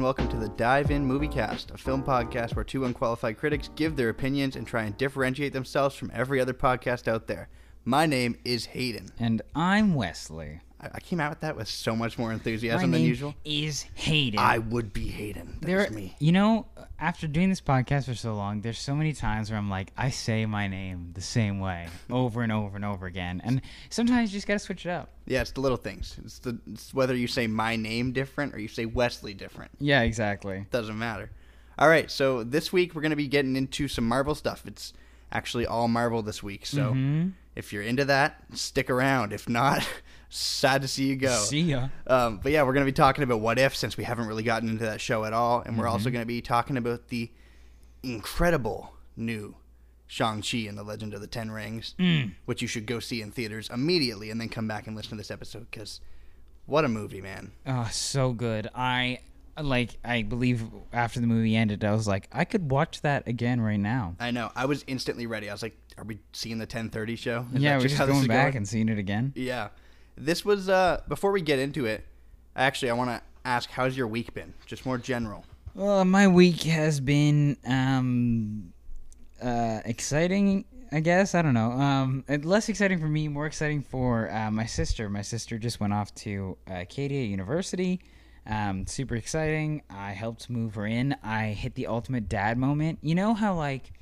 and welcome to the Dive-In Moviecast, a film podcast where two unqualified critics give their opinions and try and differentiate themselves from every other podcast out there. My name is Hayden. And I'm Wesley. I, I came out with that with so much more My enthusiasm than name usual. is Hayden. I would be Hayden. there, That's me. you know, after doing this podcast for so long, there's so many times where I'm like, I say my name the same way over and over and over again, and sometimes you just gotta switch it up. Yeah, it's the little things. It's the it's whether you say my name different or you say Wesley different. Yeah, exactly. Doesn't matter. All right, so this week we're going to be getting into some Marvel stuff. It's actually all Marvel this week. So Mhm. if you're into that, stick around. If not, sad to see you go. See ya. Um, but yeah, we're going to be talking about What If since we haven't really gotten into that show at all. And we're Mm-hmm. also going to be talking about the incredible new Shang-Chi and the Legend of the Ten Rings, Mm. which you should go see in theaters immediately and then come back and listen to this episode because what a movie, man. Oh, so good. I like. I believe after the movie ended, I was like, I could watch that again right now. I know. I was instantly ready. I was like, "Are we seeing the 10:30 show?" Is yeah, we're just this going back and seeing it again. Yeah, this was. uh Before we get into it, actually, I want to ask, how's your week been? Just more general. Well, my week has been um, uh, exciting. I guess I don't know. Um, less exciting for me, more exciting for uh, my sister. My sister just went off to uh, Acadia University. Um, super exciting. I helped move her in. I hit the ultimate dad moment. You know how like,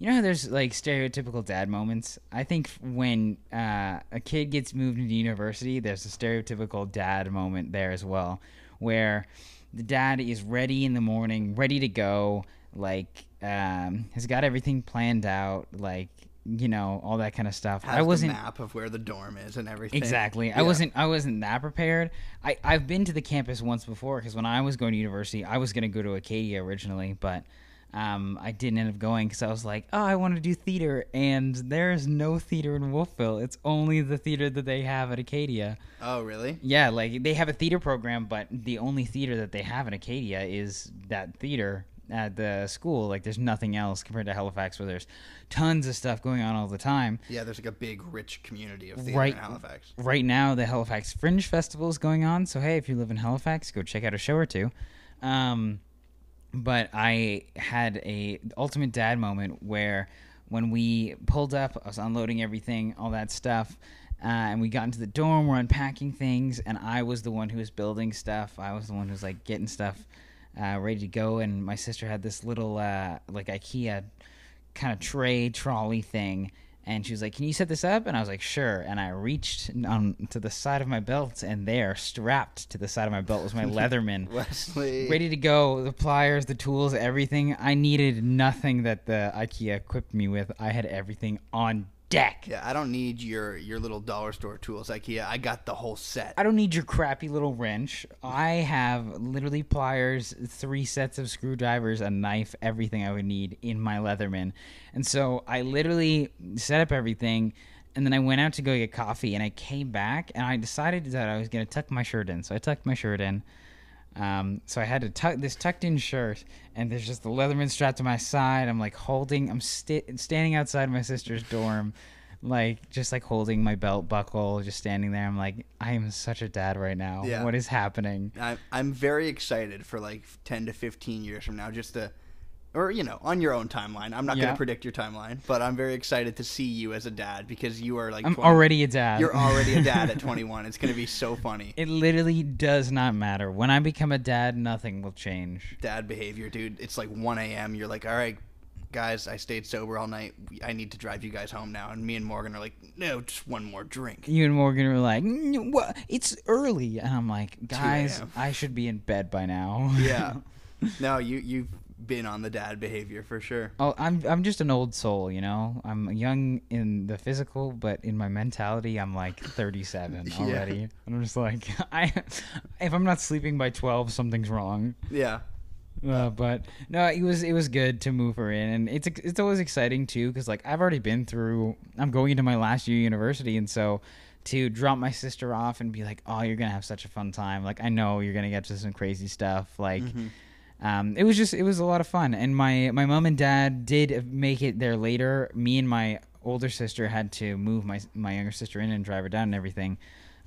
you know how there's like stereotypical dad moments. I think when uh, a kid gets moved into university, there's a stereotypical dad moment there as well, where the dad is ready in the morning, ready to go, like um, has got everything planned out, like you know all that kind of stuff. Has I wasn't map of where the dorm is and everything. Exactly. I wasn't. I wasn't that prepared. I I've been to the campus once before because when I was going to university, I was going to go to Acadia originally, but um, I didn't end up going because I was like, oh, I want to do theater, and there's no theater in Wolfville. It's only the theater that they have at Acadia. Oh, really? Yeah, like they have a theater program, but the only theater that they have in Acadia is that theater at the school. Like there's nothing else compared to Halifax, where there's tons of stuff going on all the time. Yeah, there's like a big, rich community of theater Right. in Halifax. right now the Halifax Fringe Festival is going on. So hey, if you live in Halifax, go check out a show or two. Um, but I had a ultimate dad moment where when we pulled up, I was unloading everything, all that stuff. Uh, and we got into the dorm, we're unpacking things, and I was the one who was building stuff. I was the one who was like getting stuff uh, ready to go, and my sister had this little uh, like IKEA kind of tray trolley thing and she was like can you set this up? And i was like sure. And i reached on to the side of my belt and there strapped to the side of my belt was my leatherman. Wesley. ready to go. The pliers the tools everything. I needed nothing that the ikea equipped me with. I had everything on deck Yeah, I don't need your your little dollar store tools, IKEA. I got the whole set. I don't need your crappy little wrench. I have literally pliers, three sets of screwdrivers, a knife, everything I would need in my Leatherman. And so I literally set up everything and then I went out to go get coffee and I came back and I decided that I was going to tuck my shirt in. So I tucked my shirt in. Um, so I had to tuck this tucked in shirt, and there's just the Leatherman strapped to my side. I'm like holding, I'm sti standing outside my sister's dorm, like just like holding my belt buckle, just standing there. I'm like, I am such a dad right now. Yeah. What is happening? I'm I'm very excited for like 10 to 15 years from now, just to, or you know, on your own timeline. I'm not Yeah. going to predict your timeline, but I'm very excited to see you as a dad because you are like I'm 20 already a dad. You're already a dad at 21. It's going to be so funny. It literally does not matter. When I become a dad, nothing will change. Dad behavior, dude. It's like 1 a.m. You're like, all right, guys, I stayed sober all night. I need to drive you guys home now. And me and Morgan are like, no, just one more drink. You and Morgan are like, "Mm, "What? It's early," and I'm like, "Guys, I should be in bed by now." Yeah. no, you you've been on the dad behavior for sure. Oh, I'm I'm just an old soul, you know. I'm young in the physical, but in my mentality, I'm like 37 Yeah. already. And I'm just like, I if I'm not sleeping by 12, something's wrong. Yeah. Uh, but no, it was it was good to move her in, and it's it's always exciting too, because like I've already been through. I'm going into my last year of university, and so to drop my sister off and be like, oh, you're gonna have such a fun time. Like I know you're gonna get to some crazy stuff. Like um, it was just it was a lot of fun, and my my mom and dad did make it there later. Me and my older sister had to move my my younger sister in and drive her down and everything.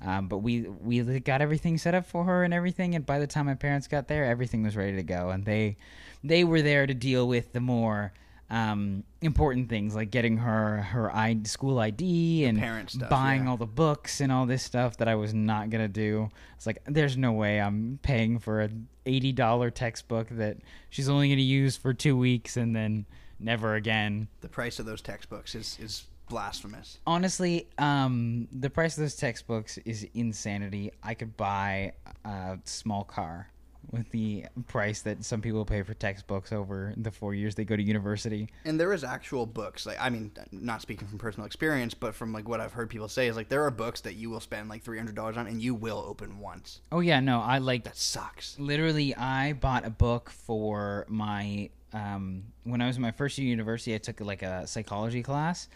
Um, but we we got everything set up for her and everything, and by the time my parents got there, everything was ready to go, and they they were there to deal with the more um, important things like getting her her I- school ID and parent stuff, buying yeah. all the books and all this stuff that I was not gonna do. It's like there's no way I'm paying for a eighty dollar textbook that she's only gonna use for two weeks and then never again. The price of those textbooks is is blasphemous. Honestly, um, the price of those textbooks is insanity. I could buy a small car with the price that some people pay for textbooks over the four years they go to university. And there is actual books. Like I mean, not speaking from personal experience, but from like what I've heard people say is like there are books that you will spend like three hundred dollars on, and you will open once. Oh yeah, no, I like That sucks. literally I bought a book for my um, when I was in my first year of university I took like a psychology class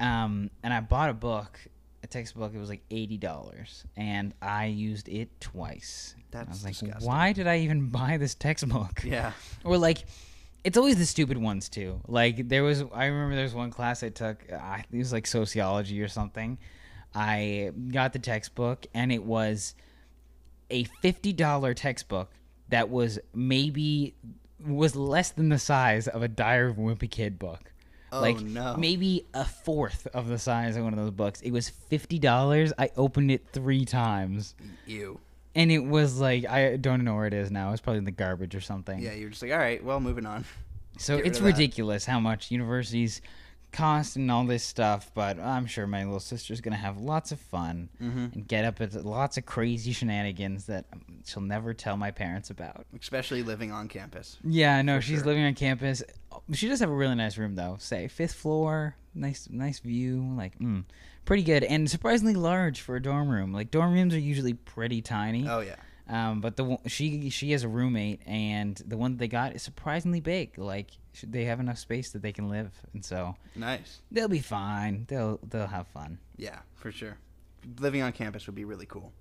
um, and I bought a book a textbook it was like $80 and I used it twice I That's was like disgusting. why did I even buy this textbook Yeah. or like it's always the stupid ones too like there was i remember there was one class i took uh, it was like sociology or something i got the textbook and it was a $50 textbook that was maybe was less than the size of a Diary of a Wimpy Kid book. Oh, like no. maybe a fourth of the size of one of those books. It was fifty dollars. I opened it three times, You. and it was like I don't know where it is now. It's probably in the garbage or something. Yeah, you're just like, all right, well, moving on. So Get it's ridiculous how much universities cost and all this stuff, but I'm sure my little sister's gonna have lots of fun Mm-hmm. and get up at lots of crazy shenanigans that she'll never tell my parents about. Especially living on campus. Yeah, no, she's sure. living on campus. She does have a really nice room though. Say fifth floor, nice, nice view, like mm, pretty good and surprisingly large for a dorm room. Like dorm rooms are usually pretty tiny. Oh yeah. Um, but the she she has a roommate, and the one that they got is surprisingly big. Like they have enough space that they can live, and so Nice. they'll be fine. They'll they'll have fun. Yeah, for sure. Living on campus would be really cool.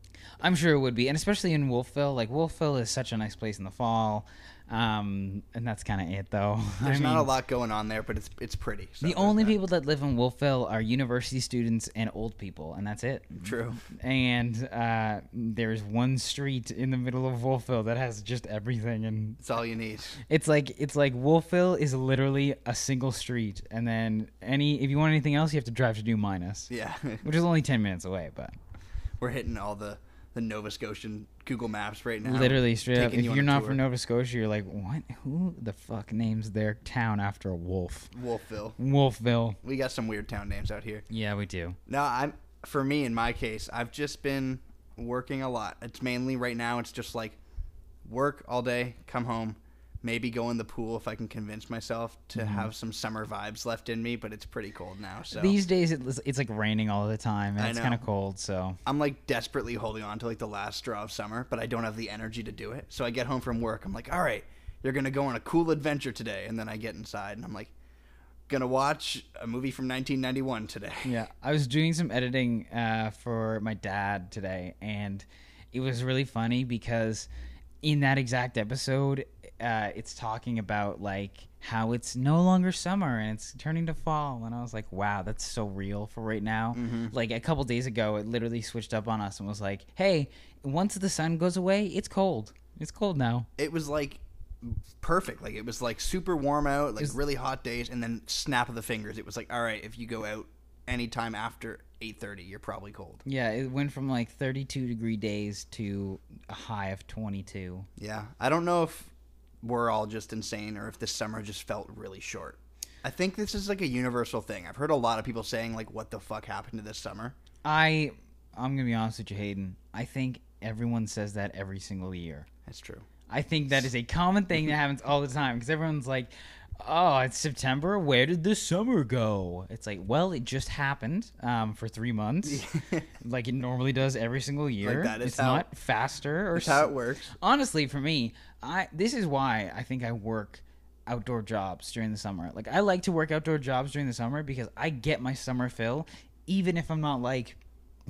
I'm sure it would be, and especially in Wolfville. Like Wolfville is such a nice place in the fall, um, and that's kind of it though. There's I not a lot going on there, but it's it's pretty. so The only that. people that live in Wolfville are university students and old people, and that's it. True. And uh, there's one street in the middle of Wolfville that has just everything, and It's all you need. It's like it's like Wolfville is literally a single street, and then any if you want anything else, you have to drive to New Minas, Yeah. which is only ten minutes away. But We're hitting all the the Nova Scotian Google Maps right now. literally straight up, if you you're not tour. from Nova Scotia, you're like, what? Who the fuck names their town after a wolf? Wolfville. Wolfville. We got some weird town names out here. Yeah, we do. No, I'm for me in my case, I've just been working a lot. It's mainly right now it's just like work all day, come home, maybe go in the pool if I can convince myself to Mm-hmm. have some summer vibes left in me, but it's pretty cold now. So These days, it's, it's like raining all the time, and I it's kind of cold. So I'm like desperately holding on to like the last straw of summer, but I don't have the energy to do it. So I get home from work, I'm like, "All right, you're going to go on a cool adventure today." And then I get inside and I'm like, "Going to watch a movie from 1991 today." Yeah, I was doing some editing uh, for my dad today, and it was really funny because in that exact episode, uh, it's talking about like how it's no longer summer and it's turning to fall, and I was like, wow, that's so real for right now. Like a couple days ago, it literally switched up on us and was like, hey, once the sun goes away, it's cold. It's cold now. It was like perfect. Like it was like super warm out, like Is- really hot days and then snap of the fingers. It was like, "All right, if you go out anytime after 8:30, you're probably cold." Yeah, it went from like 32 degree days to a high of 22. Yeah. I don't know if we're all just insane or if this summer just felt really short. I think this is like a universal thing. I've heard a lot of people saying like what the fuck happened to this summer? I I'm gonna be honest with you, Hayden. I think everyone says that every single year. That's true. I think that is a common thing that happens all the time because everyone's like, "Oh, it's September. Where did the summer go?" It's like, well, it just happened um, for three months, like it normally does every single year. that is it's how- not faster or That's how it works. honestly for me i this is why i think i work outdoor jobs during the summer like i like to work outdoor jobs during the summer because i get my summer fill even if i'm not like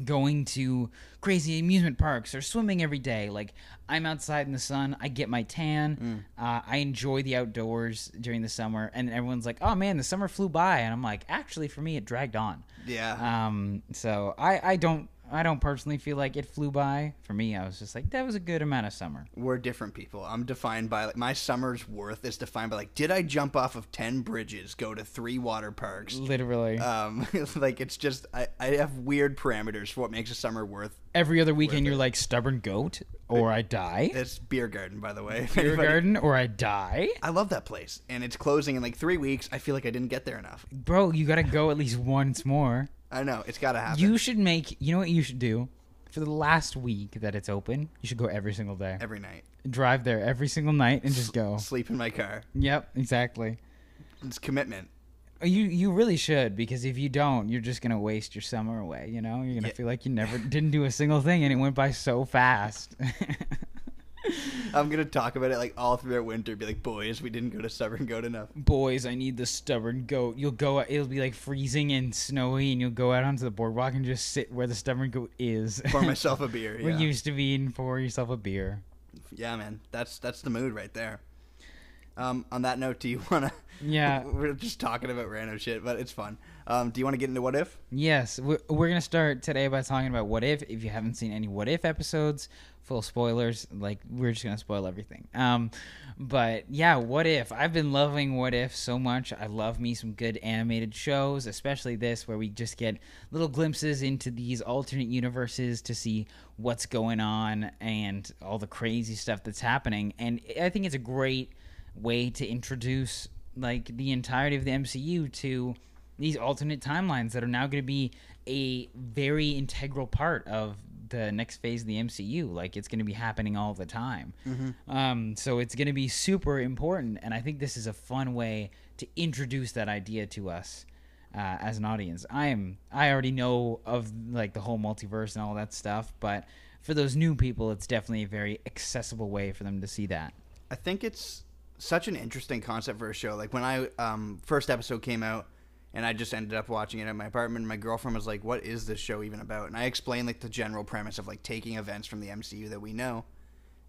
going to crazy amusement parks or swimming every day. Like i'm outside in the sun i get my tan uh, i enjoy the outdoors during the summer and everyone's like oh man the summer flew by. And i'm like actually for me it dragged on. Yeah. um, so I, I don't I don't personally feel like it flew by. For me, I was just like, that was a good amount of summer. We're different people. I'm defined by like my summer's worth is defined by like did I jump off of ten bridges, go to three water parks? Literally. Um, like it's just I, I have weird parameters for what makes a summer worth. Every other weekend, you're it. like stubborn goat, or I die. It's beer garden, by the way. Beer anybody- garden, or I die. I love that place, and it's closing in like three weeks. I feel like I didn't get there enough. Bro, you gotta go at least once more. I know it's got to happen. You should make. You know what you should do? For the last week that it's open, you should go every single day. every night, Drive there every single night and just go. sleep in my car. Yep, exactly. It's commitment. Uh, you you really should because if you don't, you're just gonna waste your summer away. You know, you're gonna Yeah. feel like you never didn't do a single thing and it went by so fast. I'm gonna talk about it like all through throughout winter. Be like, boys, we didn't go to Stubborn Goat enough. Boys, I need the stubborn goat. You'll go. It'll be like freezing and snowy, and you'll go out onto the boardwalk and just sit where the stubborn goat is. Pour myself a beer. We're used to being pour yourself a beer. yeah, man. That's that's the mood right there. Um, on that note, do you wanna? Yeah. we're just talking about random shit, but it's fun. Um, do you want to get into what if? Yes, we're, we're gonna start today by talking about what if. If you haven't seen any what if episodes, full spoilers. Like we're just gonna spoil everything. Um, but yeah, what if? I've been loving what if so much. I love me some good animated shows, especially this where we just get little glimpses into these alternate universes to see what's going on and all the crazy stuff that's happening. And I think it's a great way to introduce like the entirety of the MCU to these alternate timelines that are now going to be a very integral part of the next phase of the MCU. Like it's going to be happening all the time. Um, so it's going to be super important, and I think this is a fun way to introduce that idea to us. Uh, as an audience, I am. I already know of like the whole multiverse and all that stuff, but for those new people, it's definitely a very accessible way for them to see that. I think it's such an interesting concept for a show. Like when I um, first episode came out, and I just ended up watching it at my apartment. My girlfriend was like, "What is this show even about?" And I explained like the general premise of like taking events from the MCU that we know.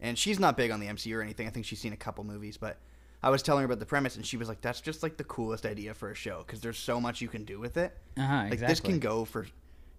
And she's not big on the MCU or anything. I think she's seen a couple movies, but I was telling her about the premise, and she was like, "That's just like the coolest idea for a show because there's so much you can do with it. Uh-huh, Like this can go for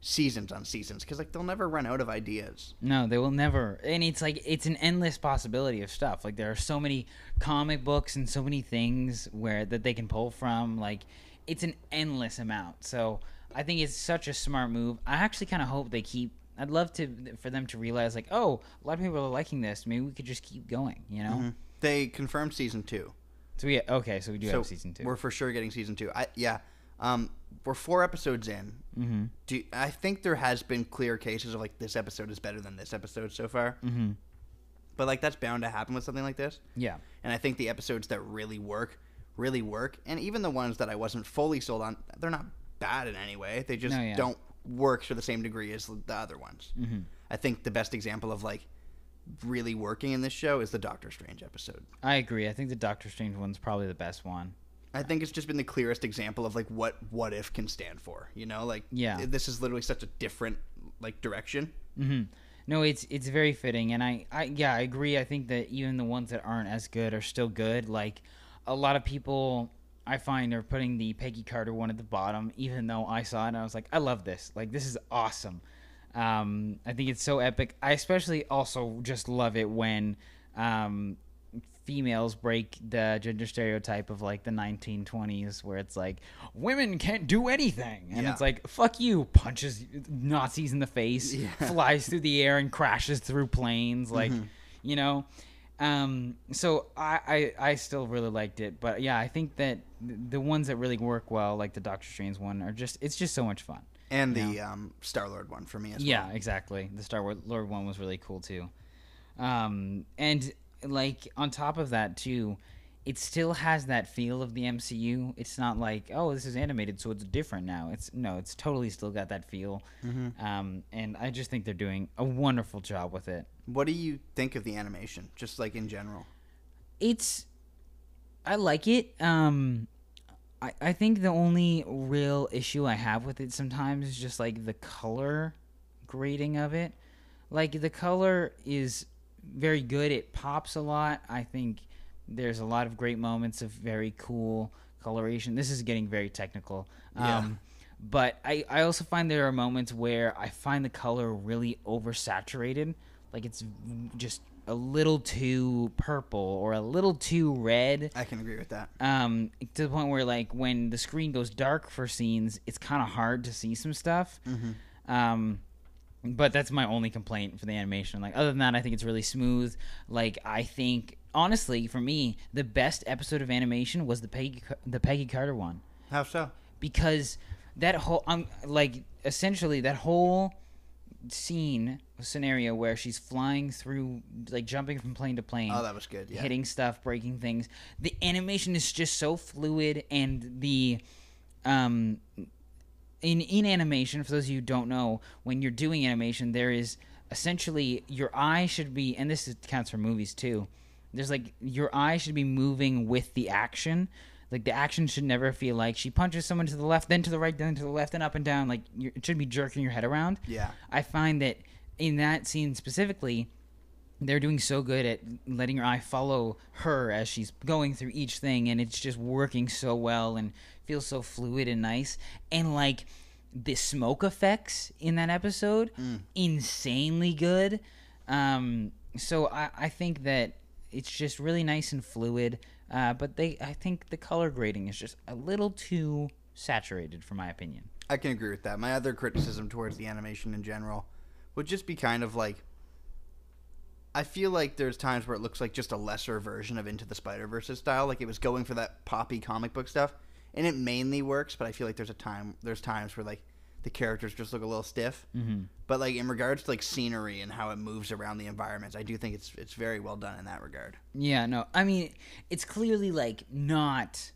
seasons on seasons because like they'll never run out of ideas." No, they will never. And it's like it's an endless possibility of stuff. Like there are so many comic books and so many things where that they can pull from. Like it's an endless amount. So I think it's such a smart move. I actually kind of hope they keep. I'd love to for them to realize like, oh, a lot of people are liking this. Maybe we could just keep going. You know. Mhm. They confirmed season two. So we okay. So we do so have season two. We're for sure getting season two. I yeah. Um, we're four episodes in. mm-hmm. Do I think there has been clear cases of like this episode is better than this episode so far, Mm-hmm. but like that's bound to happen with something like this. Yeah. And I think the episodes that really work, really work, and even the ones that I wasn't fully sold on, they're not bad in any way. They just No, yeah. don't work to the same degree as the other ones. Mm-hmm. I think the best example of like really working in this show is the Doctor Strange episode. I agree. I think the Doctor Strange one's probably the best one. I think it's just been the clearest example of like what what if can stand for. You know, like Yeah. this is literally such a different like direction. hmm No, it's it's very fitting, and I, I yeah I agree. I think that even the ones that aren't as good are still good. Like a lot of people I find are putting the Peggy Carter one at the bottom, even though I saw it and I was like, I love this. Like this is awesome. Um, I think it's so epic. I especially also just love it when um, females break the gender stereotype of like the 1920s where it's like women can't do anything and Yeah. it's like fuck you punches nazis in the face Yeah. flies through the air and crashes through planes like Mhm. you know um so I, I i still really liked it but yeah i think that the ones that really work well like the doctor strange one are just it's just so much fun And the um, Star Lord one for me as yeah, well. Yeah, exactly. The Star Lord one was really cool too. Um, and like on top of that too, it still has that feel of the MCU. It's not like oh this is animated so it's different now. It's no, it's totally still got that feel. Mm-hmm. Um, and I just think they're doing a wonderful job with it. What do you think of the animation, just like in general? It's I like it. Um, I I think the only real issue I have with it sometimes is just like the color grading of it. Like the color is very good. It pops a lot. I think there's a lot of great moments of very cool coloration. This is getting very technical. Yeah. Um, but I, I also find there are moments where I find the color really oversaturated. Like it's just a little too purple or a little too red. I can agree with that. Um, to the point where like when the screen goes dark for scenes, it's kind of hard to see some stuff. Um, but that's my only complaint for the animation. Like other than that, I think it's really smooth. Like I think honestly, for me, the best episode of animation was the Peggy the Peggy Carter one How so? because that whole I'm like essentially that whole scene scenario where she's flying through like jumping from plane to plane Oh, that was good. Yeah. hitting stuff breaking things the animation is just so fluid and the um in in animation for those of you who don't know when you're doing animation there is essentially your eye should be and this is, counts for movies too there's like your eye should be moving with the action. Like the action should never feel like she punches someone to the left then to the right then to the left and up and down. Like it should be jerking your head around. Yeah. i find that in that scene specifically they're doing so good at letting your eye follow her as she's going through each thing and it's just working so well and feels so fluid and nice. And like the smoke effects in that episode insanely good. Um so i i think that it's just really nice and fluid uh but they i think the color grading is just a little too saturated for my opinion I can agree with that. My other criticism towards the animation in general would just be kind of like I feel like there's times where it looks like just a lesser version of Into the Spider Verse style, like it was going for that poppy comic book stuff, and it mainly works. But I feel like there's a time, there's times where like the characters just look a little stiff. mm-hmm. But like in regards to like scenery and how it moves around the environments, I do think it's it's very well done in that regard. Yeah, no. I mean, it's clearly like not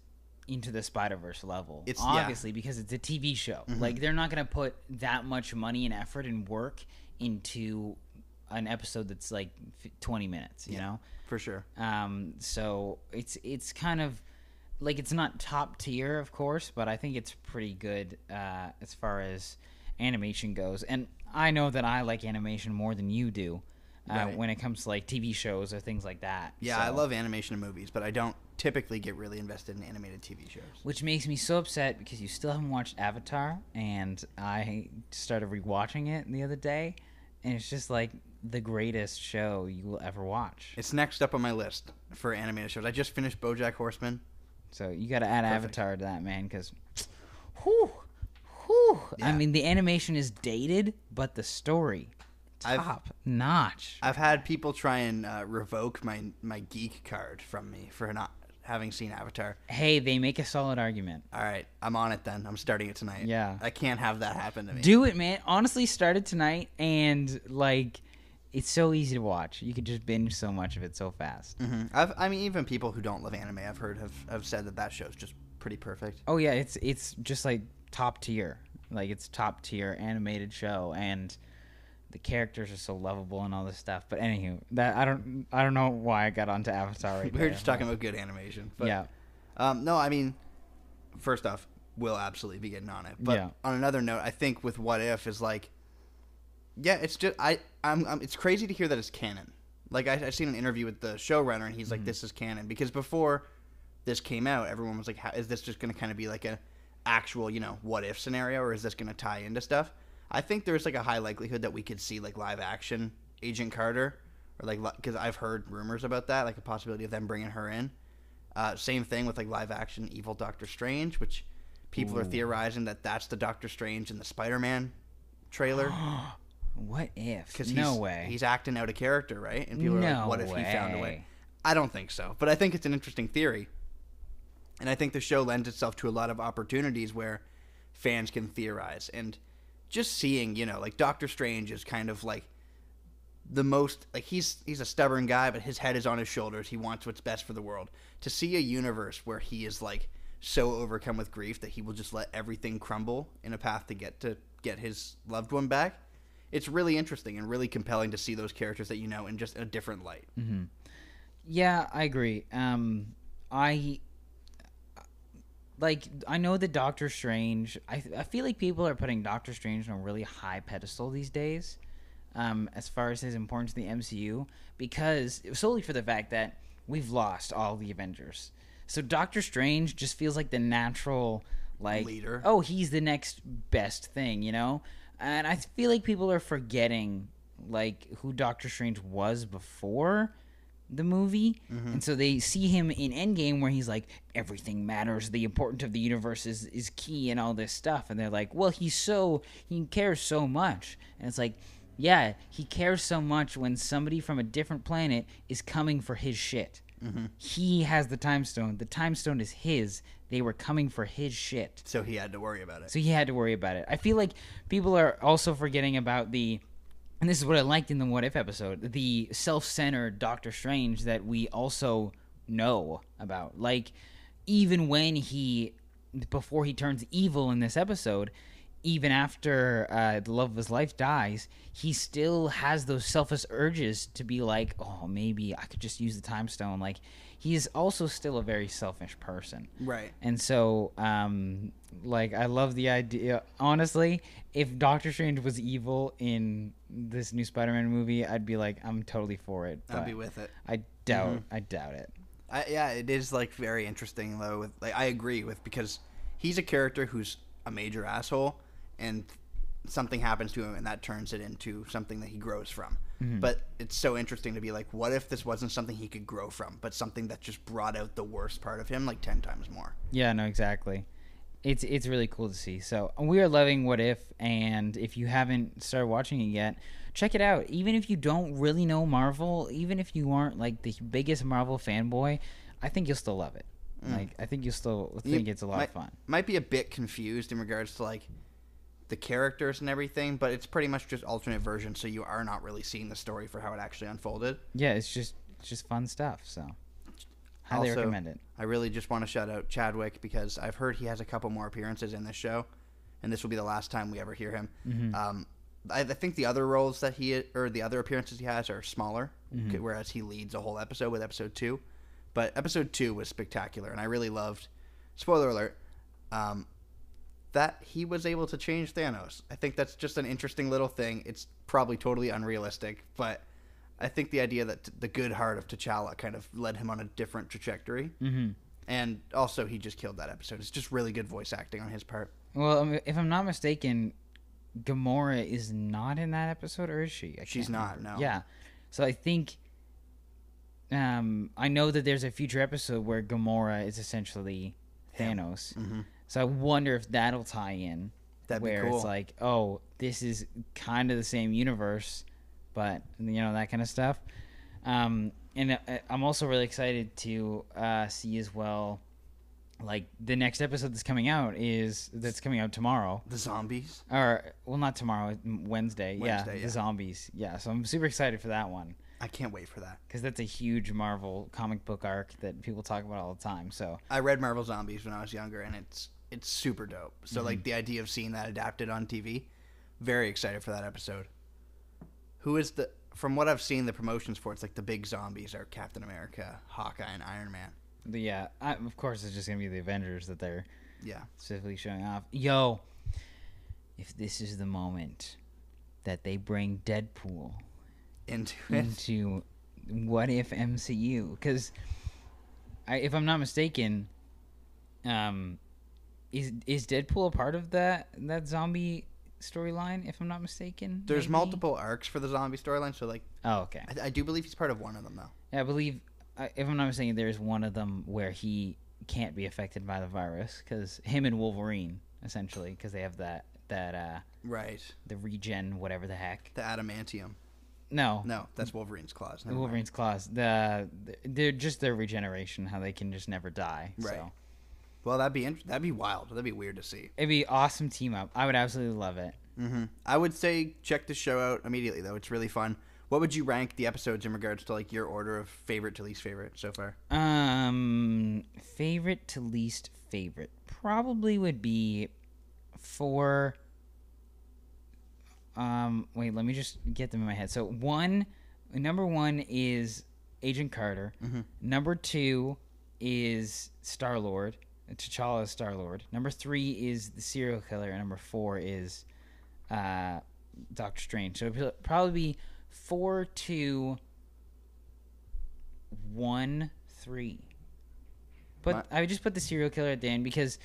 into the Spider Verse level. It's- yeah. obviously because it's a TV show. Like they're not gonna put that much money and effort and work into an episode that's like twenty minutes. You know. For sure. Um, so it's it's kind of like it's not top tier, of course, but I think it's pretty good uh, as far as animation goes. And I know that I like animation more than you do uh, Right. when it comes to like TV shows or things like that. Yeah, I love animation and movies, but I don't typically get really invested in animated TV shows. Which makes me so upset because you still haven't watched Avatar, and I started rewatching it the other day, and it's just like the greatest show you will ever watch. It's next up on my list for animated shows. I just finished BoJack Horseman. So you got to add Perfect. Avatar to that, man, because, whew, whew. I mean, the animation is dated, but the story, I've- top notch. I've had people try and uh, revoke my my geek card from me for not having seen Avatar. Hey, they make a solid argument. All right, I'm on it then. I'm starting it tonight. Yeah. I can't have that happen to me. Do it, man. Honestly, started tonight, and like, it's so easy to watch. You could just binge so much of it so fast. hmm I've, I mean, even people who don't love anime, I've heard have, have said that that show's just pretty perfect. Oh yeah, it's it's just like top tier. Like it's top tier animated show and the characters are so lovable and all this stuff. But anywho, that I don't I don't know why I got onto Avatar right we were just talking about good animation. But, yeah. Um, no, I mean, first off, we'll absolutely be getting on it. But Yeah. on another note, I think with What If is like, yeah, it's just I, I'm, I'm it's crazy to hear that it's canon. Like I, I seen an interview with the showrunner, and he's like, "This is canon," because before this came out, everyone was like, How, "Is this just going to kind of be like a actual, you know, what if scenario, or is this going to tie into stuff?" I think there's like a high likelihood that we could see like live action Agent Carter, or like because I've heard rumors about that, like a possibility of them bringing her in. Uh, same thing with like live action evil Doctor Strange, which people are theorizing that that's the Doctor Strange in the Spider Man trailer. what if? Because no he's, way. he's acting out a character, right? And people are like, "What if he found a way?" way. I don't think so, but I think it's an interesting theory, and I think the show lends itself to a lot of opportunities where fans can theorize and just seeing, you know, like Doctor Strange is kind of like the most like he's he's a stubborn guy, but his head is on his shoulders. He wants what's best for the world. To see a universe where he is like so overcome with grief that he will just let everything crumble in a path to get to get his loved one back. It's really interesting and really compelling to see those characters that you know in just a different light. hmm Yeah, I agree. Um, I like. I know that Doctor Strange. I I feel like people are putting Doctor Strange on a really high pedestal these days, um, as far as his importance to the MCU, because solely for the fact that we've lost all the Avengers. So Doctor Strange just feels like the natural like Leader. oh he's the next best thing you know and i feel like people are forgetting like who doctor strange was before the movie. Mm-hmm. and so they see him in endgame where he's like everything matters. The importance of the universe is, is key and all this stuff. And they're like well he's so he cares so much. And it's like yeah he cares so much when somebody from a different planet is coming for his shit. Mm-hmm. he has the time stone. The time stone is his they were coming for his shit So he had to worry about it. so he had to worry about it. I feel like people are also forgetting about the, and this is what I liked in the What If episode, the self-centered Doctor Strange that we also know about. Like, even when he, before he turns evil in this episode, even after uh, the love of his life dies, he still has those selfish urges to be like, oh, maybe I could just use the time stone. Like, he is also still a very selfish person. Right. And so, um, like, I love the idea. Honestly, if Doctor Strange was evil in this new Spider-Man movie, I'd be like, I'm totally for it. I'd be with it. I doubt. I doubt it. I, yeah, it is like very interesting though. With like, I agree with because he's a character who's a major asshole, and something happens to him, and that turns it into something that he grows from. Mm-hmm. But it's so interesting to be like, what if this wasn't something he could grow from, but something that just brought out the worst part of him like ten times more? Yeah, no, exactly. It's it's really cool to see. So we are loving What If, and if you haven't started watching it yet, check it out. Even if you don't really know Marvel, even if you aren't like the biggest Marvel fanboy, I think you'll still love it. Mm. Like I think you'll still think You it's a lot might, of fun. Might be a bit confused in regards to like the characters and everything, but it's pretty much just alternate versions, so you are not really seeing the story for how it actually unfolded. Yeah, it's just it's just fun stuff. So highly Also- recommend it. I really just want to shout out Chadwick because I've heard he has a couple more appearances in this show, and this will be the last time we ever hear him. Mm-hmm. Um, I, I think the other roles that he or the other appearances he has are smaller, Mm-hmm. whereas he leads a whole episode with episode two. But episode two was spectacular, and I really loved. Spoiler alert. Um, that he was able to change Thanos. I think that's just an interesting little thing. It's probably totally unrealistic, but I think the idea that t- the good heart of T'Challa kind of led him on a different trajectory. Mm-hmm. And also, he just killed that episode. It's just really good voice acting on his part. Well, um, if I'm not mistaken, Gamora is not in that episode, or is she? She's can't remember. no. Yeah. So I think. Um, I know that there's a future episode where Gamora is essentially Him. Thanos. Mhm. So I wonder if that'll tie in. That'd be where cool. it's like, oh, this is kind of the same universe, but you know that kind of stuff. Um, and uh, I'm also really excited to uh, see as well, like the next episode that's coming out is that's coming out tomorrow, The zombies. or well, not tomorrow, Wednesday. yeah, Wednesday, yeah. the zombies. Yeah, so I'm super excited for that one I can't wait for that. because that's a huge Marvel comic book arc that people talk about all the time. So I read Marvel Zombies when I was younger, and it's it's super dope. So Mm-hmm. like the idea of seeing that adapted on TV, very excited for that episode. Who is the? From what I've seen, the promotions for it's like the big zombies are Captain America, Hawkeye, and Iron Man. yeah, I, of course it's just gonna be the Avengers that they're Yeah, specifically showing off. Yo, if this is the moment that they bring Deadpool into it. into what if MCU? Because if I'm not mistaken, um, is is Deadpool a part of that that zombie storyline? If I'm not mistaken, There's maybe? multiple arcs for the zombie storyline, so like Oh, okay. I, I do believe he's part of one of them though. Yeah, I believe, if I'm not mistaken, there's one of them where he can't be affected by the virus because him and Wolverine essentially because they have that that uh Right, the regen whatever the heck. the adamantium. No, No, that's Wolverine's claws. mind. Wolverine's claws. The they're just their regeneration, how they can just never die. Right. So Well, that'd be int- that'd be wild. That'd be weird to see. it'd be awesome team up. I would absolutely love it. hmm I would say check the show out immediately though. It's really fun. What would you rank the episodes in regards to like your order of favorite to least favorite so far? Um, favorite to least favorite probably would be for. Um, wait, let me just get them in my head. So one, number one is Agent Carter. Mhm. Number two is Star Lord. T'Challa is Star Lord. Number three is the serial killer, and number four is uh, Doctor Strange. So it'll probably be four, two, one, three. But My- I would just put the serial killer at the end because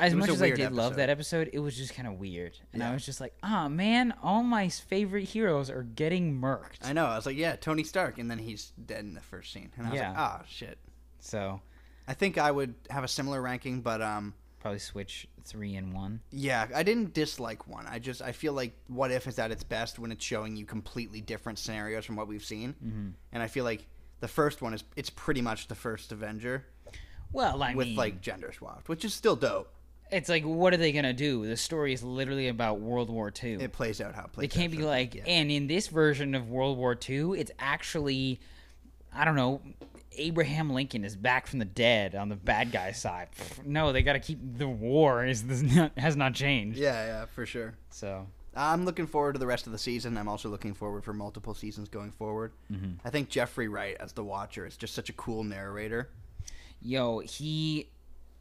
as much as I did love that episode, it was just kind of weird, and I was just like, "Ah, man, all my favorite heroes are getting murked." I know. I was like, yeah, Tony Stark, and then he's dead in the first scene, and I was Yeah. like, oh shit. So I think I would have a similar ranking, but um, probably switch three and one. yeah, I didn't dislike one. I just I feel like What If is at its best when it's showing you completely different scenarios from what we've seen, Mm-hmm. and I feel like the first one is it's pretty much the first Avenger Well, I with mean, like gender swapped, which is still dope. it's like, what are they gonna do? The story is literally about World War II. It plays out how it plays. They can't out be like, yeah. and in this version of World War II, it's actually, I don't know, Abraham Lincoln is back from the dead on the bad guy side. Pfft, No, they got to keep the war is has not changed. yeah, yeah, for sure. So I'm looking forward to the rest of the season. I'm also looking forward for multiple seasons going forward. Mm-hmm. I think Jeffrey Wright as the Watcher is just such a cool narrator. yo, he,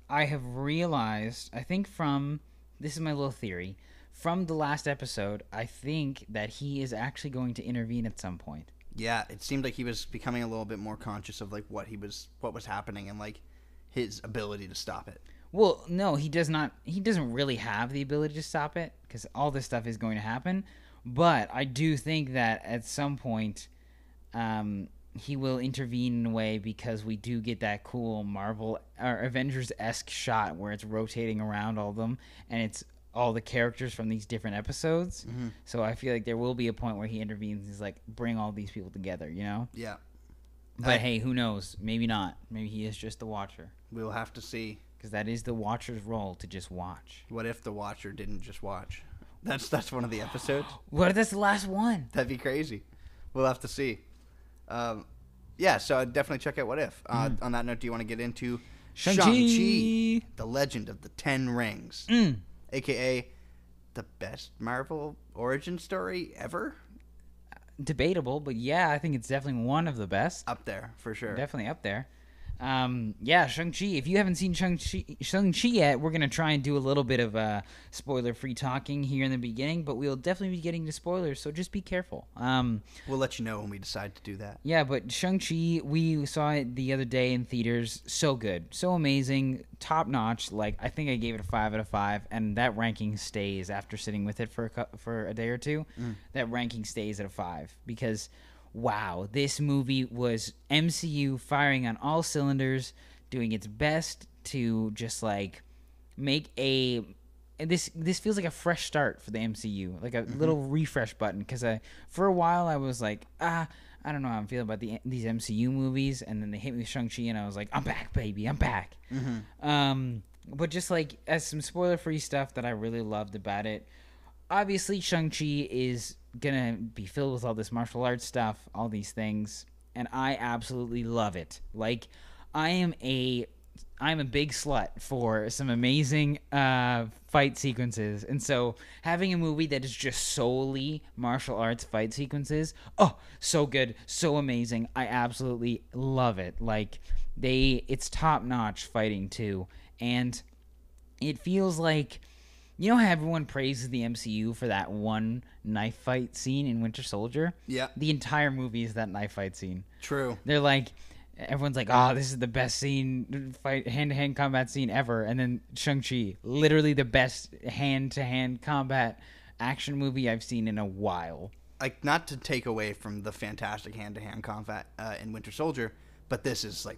I have realized, I think from this is my little theory. From the last episode, I think that he is actually going to intervene at some point. Yeah, it seemed like he was becoming a little bit more conscious of like what he was, what was happening, and like his ability to stop it. Well, no, he does not. He doesn't really have the ability to stop it because all this stuff is going to happen. But I do think that at some point, um, he will intervene in a way because we do get that cool Marvel or Avengers esque shot where it's rotating around all of them and it's all the characters from these different episodes. So I feel like there will be a point where he intervenes. He's like, bring all these people together, you know. Yeah, But I- hey, who knows? Maybe not. Maybe he is just the Watcher we'll have to see. because that is the Watcher's role to just watch. What if the Watcher didn't just watch? That's that's one of the episodes. What if that's the last one? That'd be crazy. We'll have to see. Um, yeah, so definitely check out What If. Uh, On that note, do you want to get into Shang-Chi. Shang-Chi, the Legend of the Ten Rings, Mm. Aka the best Marvel origin story ever? Debatable, but yeah, I think it's definitely one of the best. Up there for sure. Definitely up there. Um, yeah, Shang-Chi. If you haven't seen Shang-Chi, Shang-Chi yet, we're going to try and do a little bit of uh, spoiler-free talking here in the beginning, but we'll definitely be getting to spoilers, so just be careful. Um, We'll let you know when we decide to do that. Yeah, but Shang-Chi, we saw it the other day in theaters. So good. So amazing. Top notch. Like, I think I gave it a 5 out of 5, and that ranking stays after sitting with it for a, for a day or two. That ranking stays at a 5 because, wow, this movie was MCU firing on all cylinders, doing its best to just, like, make a and this this feels like a fresh start for the MCU, like a little refresh button. Because I, for a while, I was like, ah, I don't know how I'm feeling about the these MCU movies, and then they hit me with Shang Chi, and I was like, I'm back, baby, I'm back. Um, but just like as some spoiler free stuff that I really loved about it. Obviously, Shang Chi is gonna be filled with all this martial arts stuff, all these things, and I absolutely love it. Like, I am a I'm a big slut for some amazing uh, fight sequences, and so having a movie that is just solely martial arts fight sequences, oh, so good, so amazing. I absolutely love it. Like they, it's top notch fighting too, and it feels like you know how everyone praises the MCU for that one knife fight scene in Winter Soldier. Yeah, The entire movie is that knife fight scene. true. They're like, everyone's like, oh, this is the best scene, fight hand to hand combat scene ever. And then Shang-Chi, literally the best hand to hand combat action movie I've seen in a while. Like not to take away from the fantastic hand-to-hand combat uh, in Winter Soldier, but this is like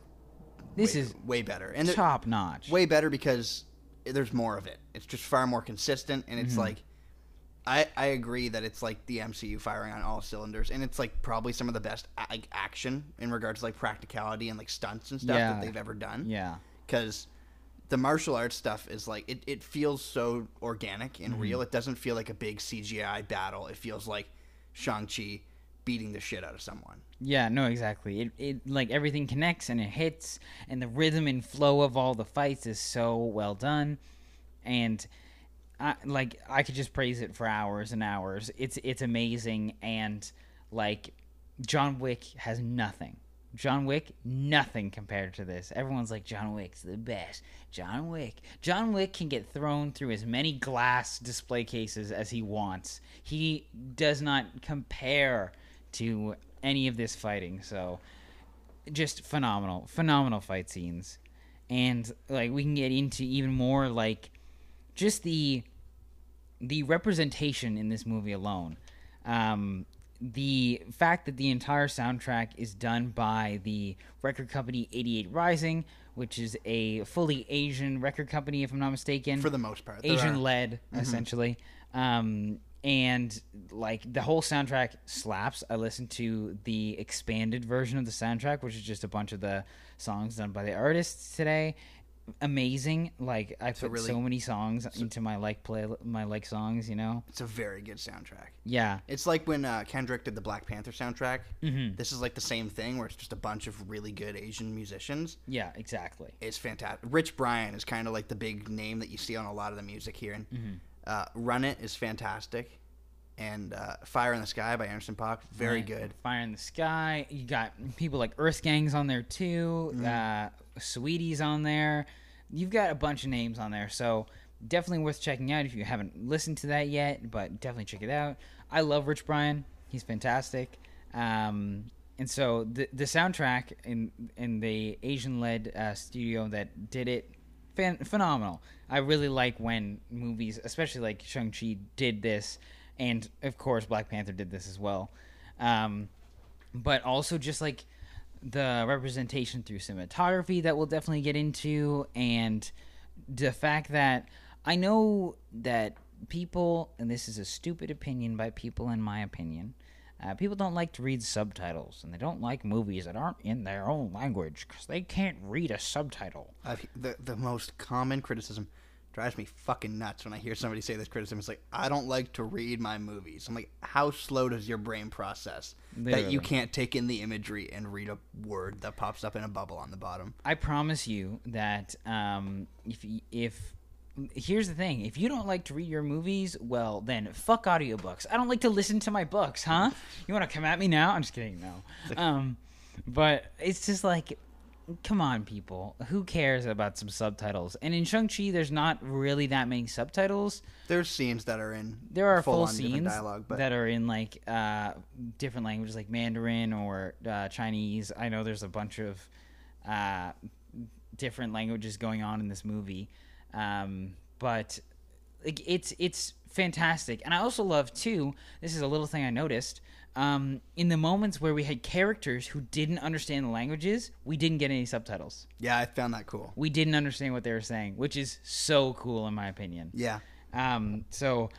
This way, is way better and top notch. way better because there's more of it. It's just far more consistent, and it's mm-hmm. like, I I agree that it's like the MCU firing on all cylinders, and it's like probably some of the best a- like action in regards to like practicality and like stunts and stuff Yeah. that they've ever done. Yeah. because the martial arts stuff is like it, it feels so organic and real. Mm-hmm. It doesn't feel like a big CGI battle. It feels like Shang Chi beating the shit out of someone. Yeah, no, exactly. It, it like everything connects and it hits, and the rhythm and flow of all the fights is so well done, and I like I could just praise it for hours and hours. It's it's amazing, and like John Wick has nothing. John Wick, nothing compared to this. Everyone's like John Wick's the best. John Wick. John Wick can get thrown through as many glass display cases as he wants. He does not compare to any of this fighting. So just phenomenal, phenomenal fight scenes. And like we can get into even more like just the the representation in this movie alone. Um, the fact that the entire soundtrack is done by the record company 88 Rising, which is a fully Asian record company, if I'm not mistaken. For the most part, Asian led, Mm-hmm. essentially. Um, and like the whole soundtrack slaps. I listened to the expanded version of the soundtrack, which is just a bunch of the songs done by the artists today. Amazing! Like I put really- so many songs into my like play my like songs. You know, It's a very good soundtrack. yeah, It's like when uh, Kendrick did the Black Panther soundtrack. Mhm. This is like the same thing, where it's just a bunch of really good Asian musicians. yeah, exactly. It's fantastic. Rich Brian is kind of like the big name that you see on a lot of the music here, and Mm-hmm. Uh, "Run It is fantastic, and uh, "Fire in the Sky" by Anderson Paak, very Right. good. Fire in the Sky. You got people like Earth Gangs on there too. Mm-hmm. Uh, Saweetie's on there. You've got a bunch of names on there, so definitely worth checking out if you haven't listened to that yet. But definitely check it out. I love Rich Brian. He's fantastic. Um, and so the the soundtrack in in the Asian led uh, studio that did it fan- phenomenal. I really like when movies, especially like Shang Chi, did this, and of course Black Panther did this as well. Um, but also just like the representation through cinematography that we'll definitely get into, and the fact that I know that people, and this is a stupid opinion by people, in my opinion. Uh, people don't like to read subtitles, and they don't like movies that aren't in their own language because they can't read a subtitle. I've, the the most common criticism drives me fucking nuts when I hear somebody say this criticism. It's like I don't like to read my movies. I'm like, how slow does your brain process that you can't take in the imagery and read a word that pops up in a bubble on the bottom? I promise you that um, if if here's the thing, if you don't like to read your movies, well then fuck audiobooks. I don't like to listen to my books, huh? You want to come at me now? I'm just kidding, no. Um, but it's just like, come on, people. Who cares about some subtitles? And in Shang Chi, there's not really that many subtitles. There's scenes that are in There are full, full-on scenes dialogue, but that are in like uh, different languages, like Mandarin or uh, Chinese. I know there's a bunch of uh, different languages going on in this movie, um, but like it's it's fantastic. And I also love too. This is a little thing I noticed. Um, in the moments where we had characters who didn't understand the languages, we didn't get any subtitles. yeah, I found that cool. We didn't understand what they were saying, which is so cool in my opinion. Yeah, Um, so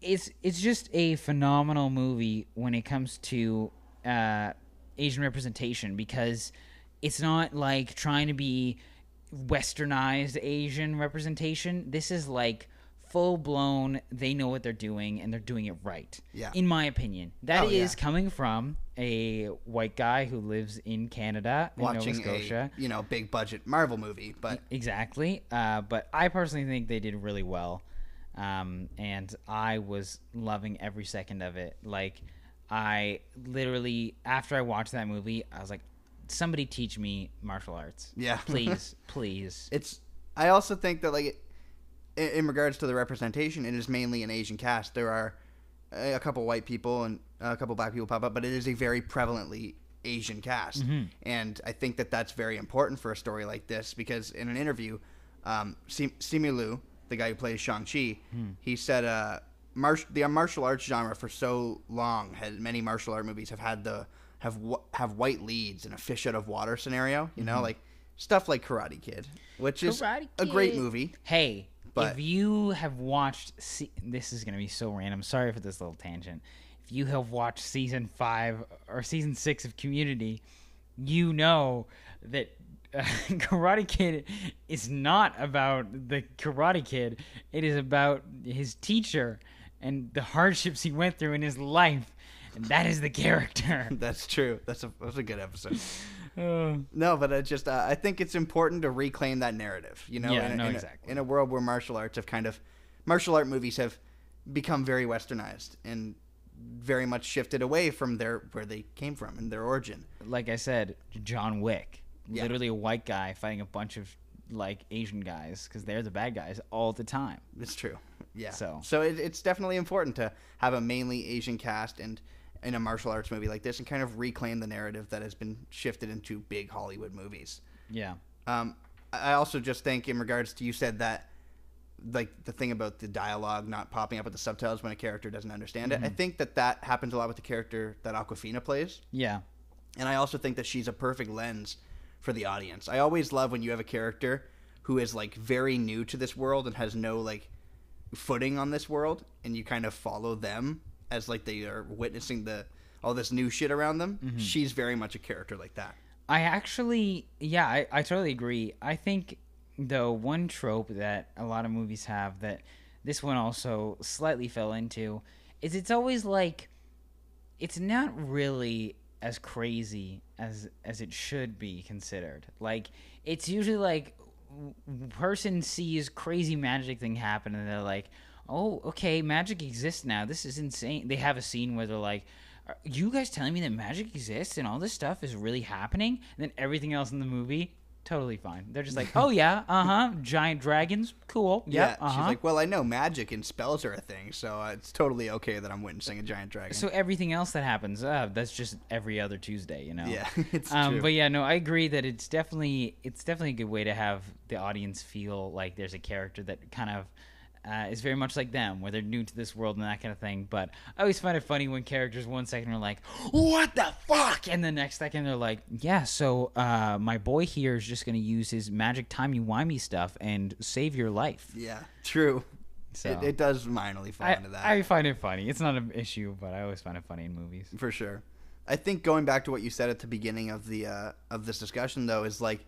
it's it's just a phenomenal movie when it comes to uh, Asian representation because it's not like trying to be westernized Asian representation. This is like full blown. They know what they're doing and they're doing it right. Yeah. In my opinion, that Oh, is yeah. coming from a white guy who lives in Canada, in Nova watching Scotia. a you know big budget Marvel movie, but Exactly. Uh, but I personally think they did really well. Um, and I was loving every second of it. Like, I literally, after I watched that movie, I was like, somebody teach me martial arts. Yeah. Please, please. it's. I also think that like, in, in regards to the representation, it is mainly an Asian cast. There are a a couple white people and a couple black people pop up, but it is a very prevalently Asian cast, and I think that that's very important for a story like this because in an interview, um, Sim- Simu Liu, the guy who plays Shang Chi, he said, uh, mar- the martial arts genre for so long had many martial art movies have had the have have white leads in a fish out of water scenario, you know, like stuff like Karate Kid, which is Karate a great movie. Hey, But- if you have watched, se- this is going to be so random. Sorry for this little tangent. If you have watched season five or season six of Community, you know that uh, Karate Kid is not about the Karate Kid. It is about his teacher and the hardships he went through in his life. And that is the character. That's true. That's a that's a good episode. No, but I just uh, I think it's important to reclaim that narrative. You know, Yeah, in, a, no, in, a- exactly. in a world where martial arts have kind of martial art movies have become very westernized and very much shifted away from their where they came from and their origin. like I said, John Wick, Yeah. literally a white guy fighting a bunch of like Asian guys because they're the bad guys all the time. It's true. Yeah. So- so it, it's definitely important to have a mainly Asian cast and in a martial arts movie like this and kind of reclaim the narrative that has been shifted into big Hollywood movies. Yeah, Um, I also just think, in regards to you said that like the thing about the dialogue not popping up with the subtitles when a character doesn't understand it. I Mm-hmm. think that that happens a lot with the character that Awkwafina plays. Yeah. And I also think that she's a perfect lens for the audience. I always love when you have a character who is like very new to this world and has no like footing on this world and you kind of follow them as like they are witnessing the all this new shit around them. Mm-hmm. She's very much a character like that. I actually, yeah, I, I totally agree. I think, though, one trope that a lot of movies have that this one also slightly fell into is it's always like, it's not really as crazy as as it should be considered. Like, it's usually like, person sees crazy magic thing happen and they're like, oh, okay, magic exists now. This is insane. They have a scene where they're like, are you guys telling me that magic exists and all this stuff is really happening? And then everything else in the movie, totally fine. They're just like, oh yeah, uh huh, giant dragons, cool. Yep, yeah, uh-huh. she's like, well, I know magic and spells are a thing, so uh, it's totally okay that I'm witnessing a giant dragon. so everything else that happens, uh, that's just every other Tuesday, you know. yeah, it's Um, true. but yeah, no, I agree that it's definitely it's definitely a good way to have the audience feel like there's a character that kind of uh, is very much like them, where they're new to this world and that kind of thing. But I always find it funny when characters one second are like, "What the fuck," and the next second they're like, "Yeah, so uh, my boy here is just gonna use his magic timey wimey stuff and save your life." yeah, true. So It, it does minorly fall I, into that. I find it funny. It's not an issue, but I always find it funny in movies. for sure. I think going back to what you said at the beginning of the uh, of this discussion, though, is like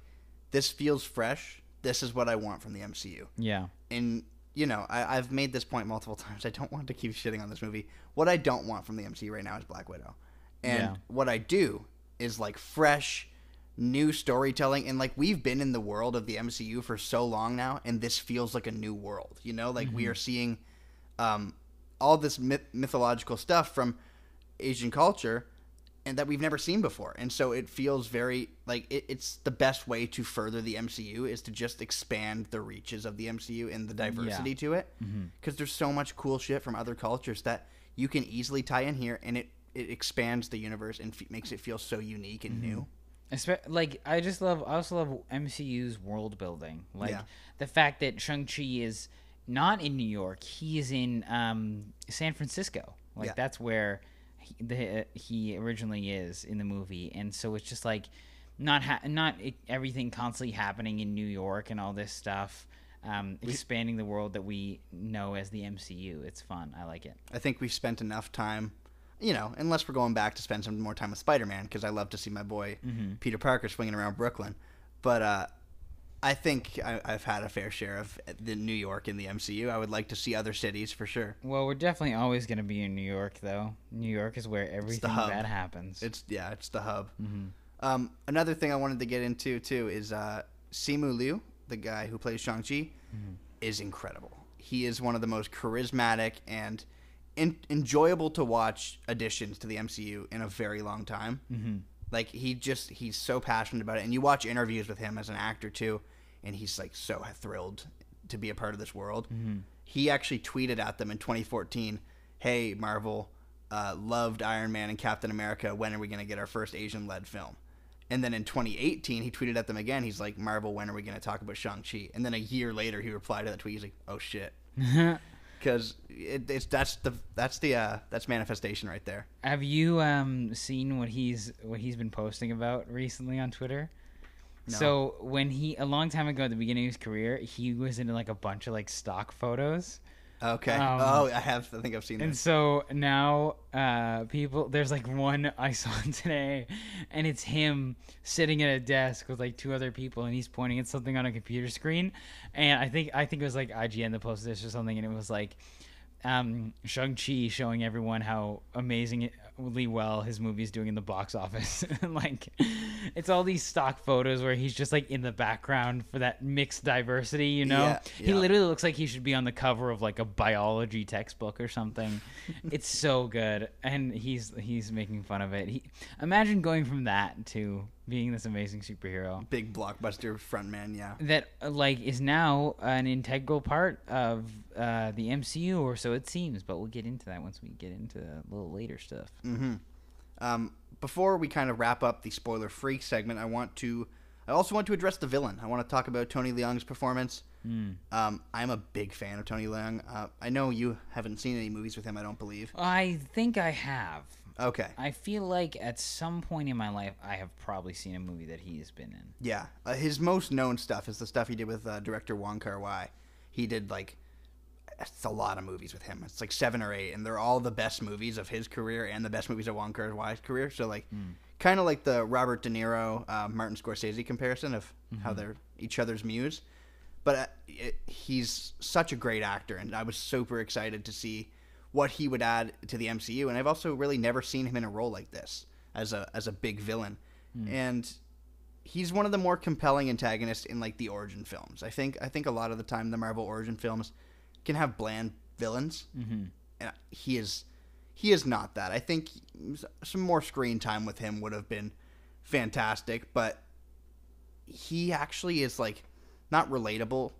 this feels fresh. This is what I want from the MCU, Yeah. and you know, I, I've made this point multiple times. I don't want to keep shitting on this movie. What I don't want from the MCU right now is Black Widow, and Yeah. what I do is like fresh, new storytelling. And like we've been in the world of the MCU for so long now, and this feels like a new world. You know, like we are seeing um, all this myth- mythological stuff from Asian culture and that we've never seen before. And so it feels very like it, it's the best way to further the MCU is to just expand the reaches of the MCU and the diversity to it because there's so much cool shit from other cultures that you can easily tie in here and it it expands the universe and f- makes it feel so unique and new. Espe- like I just love I also love MCU's world building. Like Yeah. the fact that Shang-Chi is not in New York, he is in um, San Francisco. Like Yeah. that's where he, the, he originally is in the movie. And so it's just like not ha- not everything constantly happening in New York and all this stuff. Um, expanding the world that we know as the MCU. It's fun. I like it. I think we've spent enough time, you know, unless we're going back to spend some more time with Spider Man, because I love to see my boy Peter Parker swinging around Brooklyn. But uh, I think I, I've had a fair share of the New York in the MCU. I would like to see other cities for sure. Well, we're definitely always going to be in New York, though. New York is where everything bad happens. It's yeah, it's the hub. Um, another thing I wanted to get into too is uh, Simu Liu, the guy who plays Shang Chi, is incredible. He is one of the most charismatic and in- enjoyable to watch additions to the MCU in a very long time. Mm-hmm. Like he just he's so passionate about it, and you watch interviews with him as an actor too, and he's like so thrilled to be a part of this world. He actually tweeted at them in 2014, "Hey Marvel, uh, loved Iron Man and Captain America. When are we going to get our first Asian-led film?" And then in 2018, he tweeted at them again. He's like, "Marvel, when are we going to talk about Shang Chi?" And then a year later, he replied to that tweet. He's like, "Oh shit," because it, it's that's the that's the uh, that's manifestation right there. Have you um seen what he's what he's been posting about recently on Twitter? No. So when he a long time ago at the beginning of his career, he was into like a bunch of like stock photos. Okay. Um, oh, I have. I think I've seen And this. so now uh people there's like one I saw today and it's him sitting at a desk with like two other people and he's pointing at something on a computer screen and I think I think it was like IGN that posted this or something and it was like um Shang-Chi showing everyone how amazingly well his movie's doing in the box office. like it's all these stock photos where he's just like in the background for that mixed diversity, you know? Yeah, He literally looks like he should be on the cover of like a biology textbook or something. it's so good, and he's he's making fun of it. He imagine going from that to being this amazing superhero Big blockbuster frontman. Yeah. that uh, like is now an integral part of uh, the MCU, or so it seems. But we'll get into that once we get into a little later stuff. Mm-hmm. Um, before we kind of wrap up the spoiler free segment, I want to. I also want to address the villain. I want to talk about Tony Leung's performance. Um, I'm a big fan of Tony Leung. Uh, I know you haven't seen any movies with him. I don't believe. I think I have. Okay. I feel like at some point in my life, I have probably seen a movie that he has been in. Yeah, uh, his most known stuff is the stuff he did with uh, director Wong Kar Wai. He did like it's a lot of movies with him. It's like seven or eight, and they're all the best movies of his career and the best movies of Wong Kar Wai's career. So like, kind of like the Robert De Niro, uh, Martin Scorsese comparison of how they're each other's muse. But uh, it, he's such a great actor, and I was super excited to see what he would add to the MCU. And I've also really never seen him in a role like this as a as a big villain, and he's one of the more compelling antagonists in like the origin films. I think I think a lot of the time the Marvel origin films can have bland villains, mm-hmm. and he is he is not that. I think some more screen time with him would have been fantastic, but he actually is like not relatable,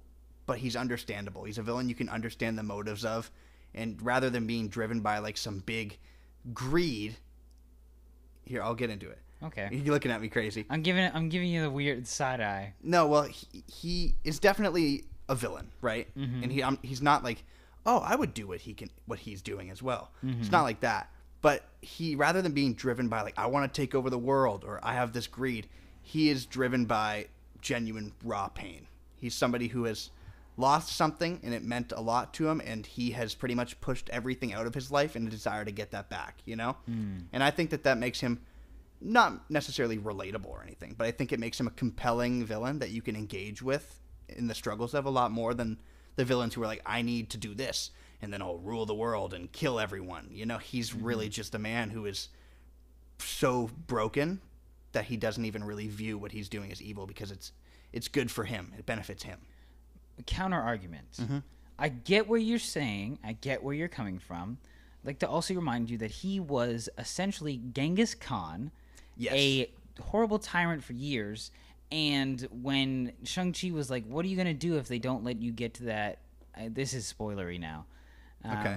but he's understandable. He's a villain you can understand the motives of, and rather than being driven by like some big greed, here I'll get into it. Okay. You're looking at me crazy. I'm giving I'm giving you the weird side eye. No, well, he, he is definitely a villain, right? And he um, he's not like, oh, I would do what he can, what he's doing as well. It's not like that. But he, rather than being driven by like, I want to take over the world or I have this greed, he is driven by genuine raw pain. He's somebody who has lost something and it meant a lot to him, and he has pretty much pushed everything out of his life in a desire to get that back. You know, hmm. and I think that that makes him not necessarily relatable or anything, but I think it makes him a compelling villain that you can engage with in the struggles of a lot more than the villains who are like, I need to do this and then I'll rule the world and kill everyone. You know, he's really hmm. just a man who is so broken that he doesn't even really view what he's doing as evil because it's it's good for him. It benefits him. Counter argument. Mm-hmm. I get where you're saying. I get where you're coming from. I'd like to also remind you that he was essentially Genghis Khan, Yes. a horrible tyrant for years. And when Shang Chi was like, "What are you gonna do if they don't let you get to that?" Uh, this is spoilery now. Um, Okay.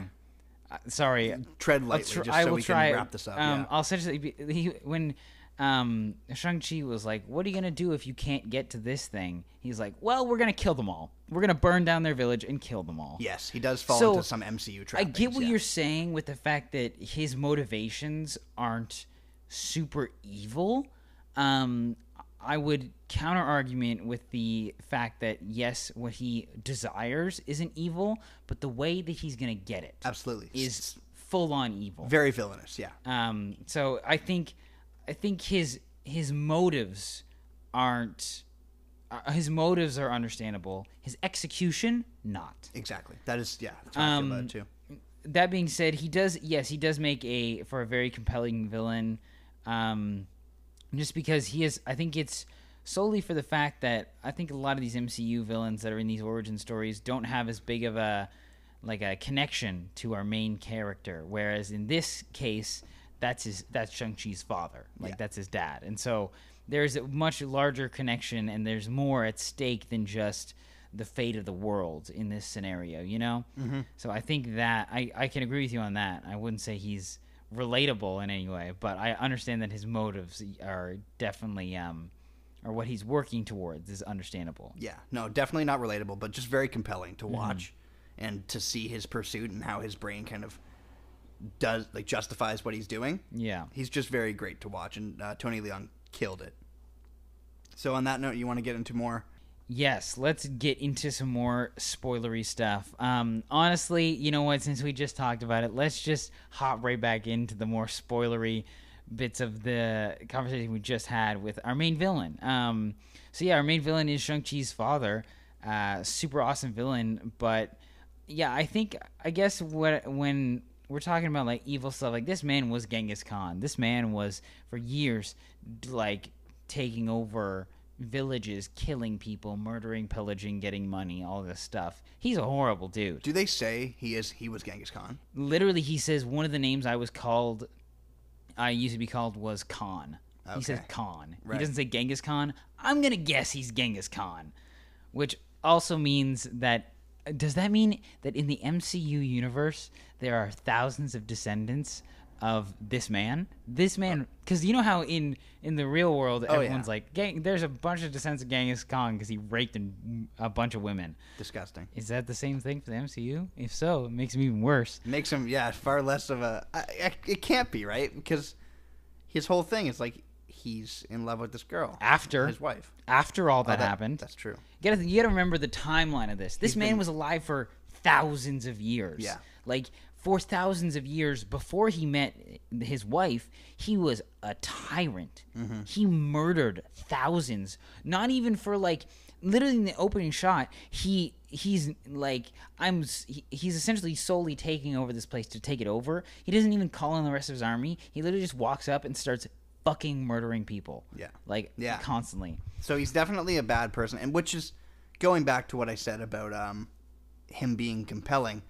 uh, sorry. Tread lightly tr- just I so will we try. can wrap this up. Um, yeah. I'll essentially be, he, when um, Shang Chi was like, "What are you gonna do if you can't get to this thing?" He's like, "Well, we're gonna kill them all. We're gonna burn down their village and kill them all." Yes, he does fall So, into some MCU trap. I get what yeah. you're saying with the fact that his motivations aren't super evil. Um, I would counter argument with the fact that yes, what he desires isn't evil, but the way that he's gonna get it Absolutely. is full on evil. very villainous. Yeah. Um, so I think, I think his his motives aren't. Uh, his motives are understandable. His execution, not. Exactly. That is yeah. That's how I feel about Um, it too. that being said, he does yes, he does make a for a very compelling villain. Um, just because he is, I think it's solely for the fact that I think a lot of these MCU villains that are in these origin stories don't have as big of a like a connection to our main character. Whereas in this case, that's his that's Shang Chi's father, like Yeah. that's his dad, and so there's a much larger connection and there's more at stake than just the fate of the world in this scenario, you know? Mm-hmm. So I think that I, I can agree with you on that. I wouldn't say he's relatable in any way, but I understand that his motives are definitely, um, or what he's working towards is understandable. Yeah, no, definitely not relatable, but just very compelling Mm-hmm. to watch and to see his pursuit and how his brain kind of does like justifies what he's doing. Yeah. He's just very great to watch, and uh, Tony Leung killed it. So on that note, you want to get into more? Yes, let's get into some more spoilery stuff. Um, honestly, you know what? Since we just talked about it, let's just hop right back into the more spoilery bits of the conversation we just had with our main villain. Um, so yeah, our main villain is Shang Chi's father. Uh, super awesome villain, but yeah, I think I guess what when we're talking about like evil stuff, like this man was Genghis Khan. This man was for years like taking over villages, killing people, murdering, pillaging, getting money, all this stuff. He's a horrible dude. Do they say he is he was Genghis Khan? Literally, he says one of the names I was called, I used to be called was Khan. He says Khan. Right. He doesn't say Genghis Khan. I'm gonna guess he's Genghis Khan, which also means that. Does that mean that in the MCU universe there are thousands of descendants of this man. This man, oh. because you know how in in the real world Oh, everyone's yeah. like, gang, there's a bunch of descendants of Genghis Khan because he raped a bunch of women. Disgusting. Is that the same thing for the MCU? If so, it makes him even worse. Makes him yeah far less of a. I, I, it can't be right because his whole thing is like he's in love with this girl, After his wife. after all that, Oh, happened, That's true. You gotta, you gotta remember the timeline of this. This He's man been- was alive for thousands of years. Yeah. Like, for thousands of years before he met his wife, he was a tyrant. Mm-hmm. He murdered thousands. Not even for, like, literally in the opening shot, he. He's like I'm. he- He's essentially solely taking over this place to take it over. He doesn't even call in the rest of his army. He literally just walks up and starts fucking murdering people. Yeah. like Yeah. constantly. So he's definitely a bad person, and which is going back to what I said about um, him being compelling.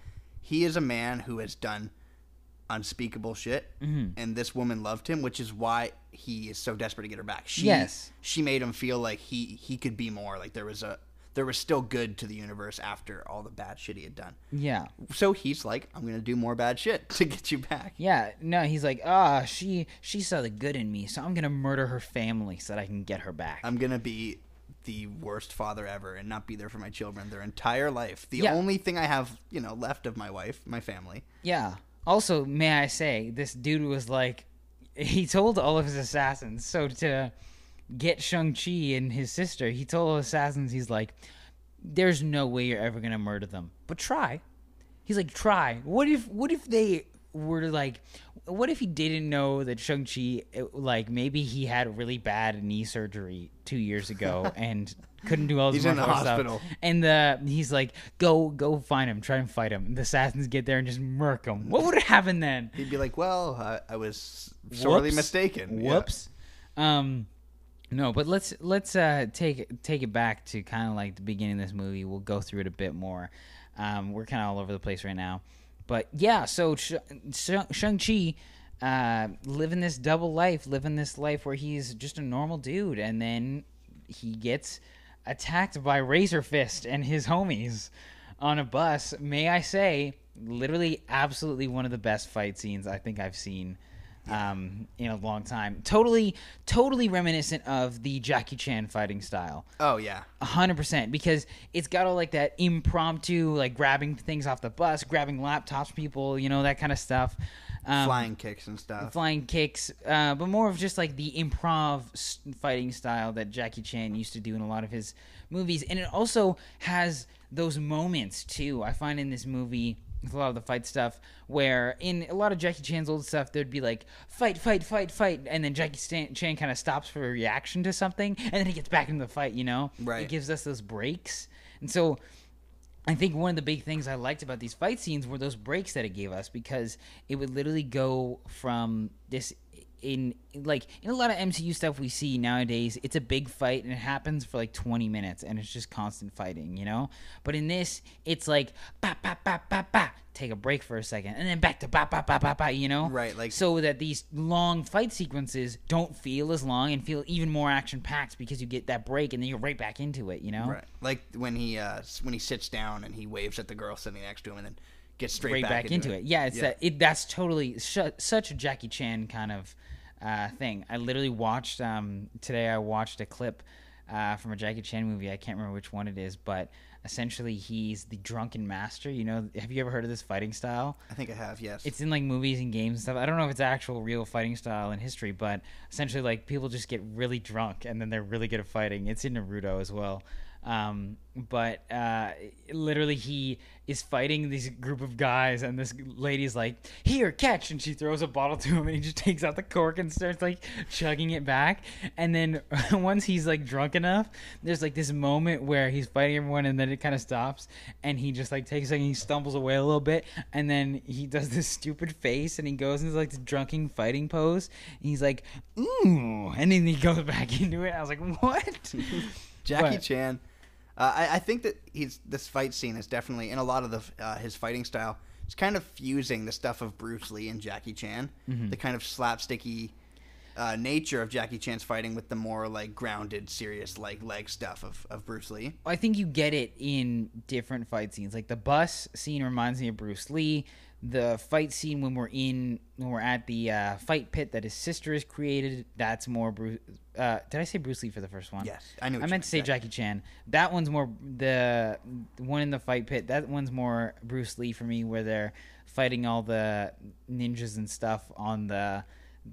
He is a man who has done unspeakable shit, Mm-hmm. and this woman loved him, which is why he is so desperate to get her back. She, Yes. she made him feel like he he could be more. Like there was a there was still good to the universe after all the bad shit he had done. Yeah. So he's like, I'm gonna do more bad shit to get you back. Yeah, no, he's like, ah, she she saw the good in me, so I'm gonna murder her family so that I can get her back. I'm gonna be the worst father ever and not be there for my children their entire life. The Yeah. only thing I have, you know, left of my wife, my family. yeah. Also, may I say, this dude was like, he told all of his assassins. So to get Shang Chi and his sister, he told the assassins, he's like, there's no way you're ever gonna murder them, but try. He's like, try. What if what if they were like what if he didn't know that Shang-Chi like maybe he had really bad knee surgery 2 years ago and couldn't do all this He's in the martial stuff. hospital. And the he's like, "Go go find him, try and fight him." And the assassins get there and just murk him. What would happen then? He'd be like, "Well, I, I was sorely Whoops. mistaken." Yeah. Whoops. Um, no, but let's let's uh, take take it back to kind of like the beginning of this movie. We'll go through it a bit more. Um, we're kind of all over the place right now, but yeah. So Sh- Shang Chi. Uh, living this double life, living this life where he's just a normal dude, and then he gets attacked by Razor Fist and his homies on a bus. May I say, literally, absolutely one of the best fight scenes I think I've seen um, in a long time. Totally, totally reminiscent of the Jackie Chan fighting style. Oh yeah. A hundred percent, because it's got all like that impromptu, like grabbing things off the bus, grabbing laptops, people, you know, that kind of stuff. Um, Flying kicks and stuff. flying kicks, uh, but more of just like the improv fighting style that Jackie Chan used to do in a lot of his movies. And it also has those moments too. I find in this movie with a lot of the fight stuff where in a lot of Jackie Chan's old stuff there'd be like fight, fight, fight, fight, and then Jackie Stan- Chan kind of stops for a reaction to something, and then he gets back into the fight. You know, Right. It gives us those breaks, and so. I think one of the big things I liked about these fight scenes were those breaks that it gave us because it would literally go from this in like in a lot of MCU stuff we see nowadays it's a big fight and it happens for like 20 minutes and it's just constant fighting, you know? But in this it's like ba ba ba ba ba take a break for a second and then back to ba ba ba ba ba, you know? Right, like- so that these long fight sequences don't feel as long and feel even more action packed because you get that break and then you're right back into it, you know? Right. Like when he uh when he sits down and he waves at the girl sitting next to him and then gets straight, right back, into, it. Yeah, it's that. It that's totally sh- such a Jackie Chan kind of uh, thing. I literally watched um, today. I watched a clip uh, from a Jackie Chan movie. I can't remember which one it is, but essentially he's the drunken master. You know, have you ever heard of this fighting style? I think I have. Yes. It's in like movies and games and stuff. I don't know if it's actual real fighting style in history, but essentially like people just get really drunk and then they're really good at fighting. It's in Naruto as well. Um, but uh, literally he is fighting this group of guys and this lady's like, "Here, catch!" and she throws a bottle to him and he just takes out the cork and starts like chugging it back. And then once he's like drunk enough, there's like this moment where he's fighting everyone and then it kind of stops and he just like takes a second, he stumbles away a little bit and then he does this stupid face and he goes into like the drunken fighting pose and he's like, "Ooh," and then he goes back into it. I was like, "What?" Jackie But- Chan. Uh, I, I think that he's this fight scene is definitely in a lot of the uh, his fighting style. It's kind of fusing the stuff of Bruce Lee and Jackie Chan, Mm-hmm. the kind of slapsticky, uh, nature of Jackie Chan's fighting with the more like grounded, serious like leg stuff of, of Bruce Lee. I think you get it in different fight scenes. Like the bus scene reminds me of Bruce Lee. The fight scene when we're in when we're at the uh, fight pit that his sister has created, that's more Bruce. Uh, did I say Bruce Lee for the first one? Yes, I knew. what I meant to say Jackie Chan. That one's more the one in the fight pit. That one's more Bruce Lee for me, where they're fighting all the ninjas and stuff on the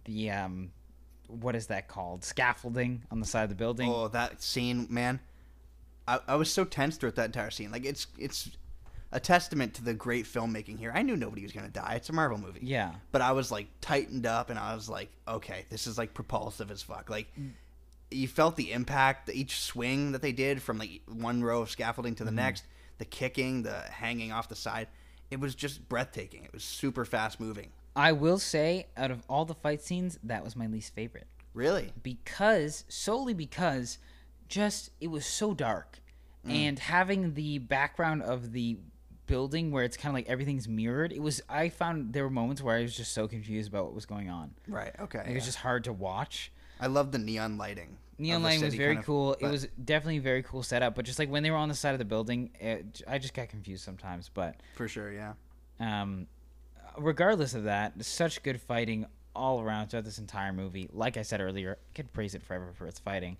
the um what is that called scaffolding on the side of the building. Oh, that scene, man! I, I was so tense throughout that entire scene. Like it's it's a testament to the great filmmaking here. I knew nobody was gonna die. It's a Marvel movie. Yeah, but I was like tightened up, and I was like, okay, this is like propulsive as fuck. Like mm. you felt the impact, each swing that they did from like one row of scaffolding to the mm-hmm. next, the kicking, the hanging off the side. It was just breathtaking. It was super fast moving. I will say, out of all the fight scenes, that was my least favorite Really? because solely because just it was so dark, and having the background of the building where it's kind of like everything's mirrored. It was I found there were moments where I was just so confused about what was going on. Right. Okay. It was just hard to watch. I love the neon lighting. Neon lighting was very kind of- cool. it was definitely a very cool setup, but just like when they were on the side of the building, it, I just got confused sometimes. But for sure. Yeah. um, regardless of that, such good fighting all around throughout this entire movie. Like I said earlier, I could praise it forever for its fighting.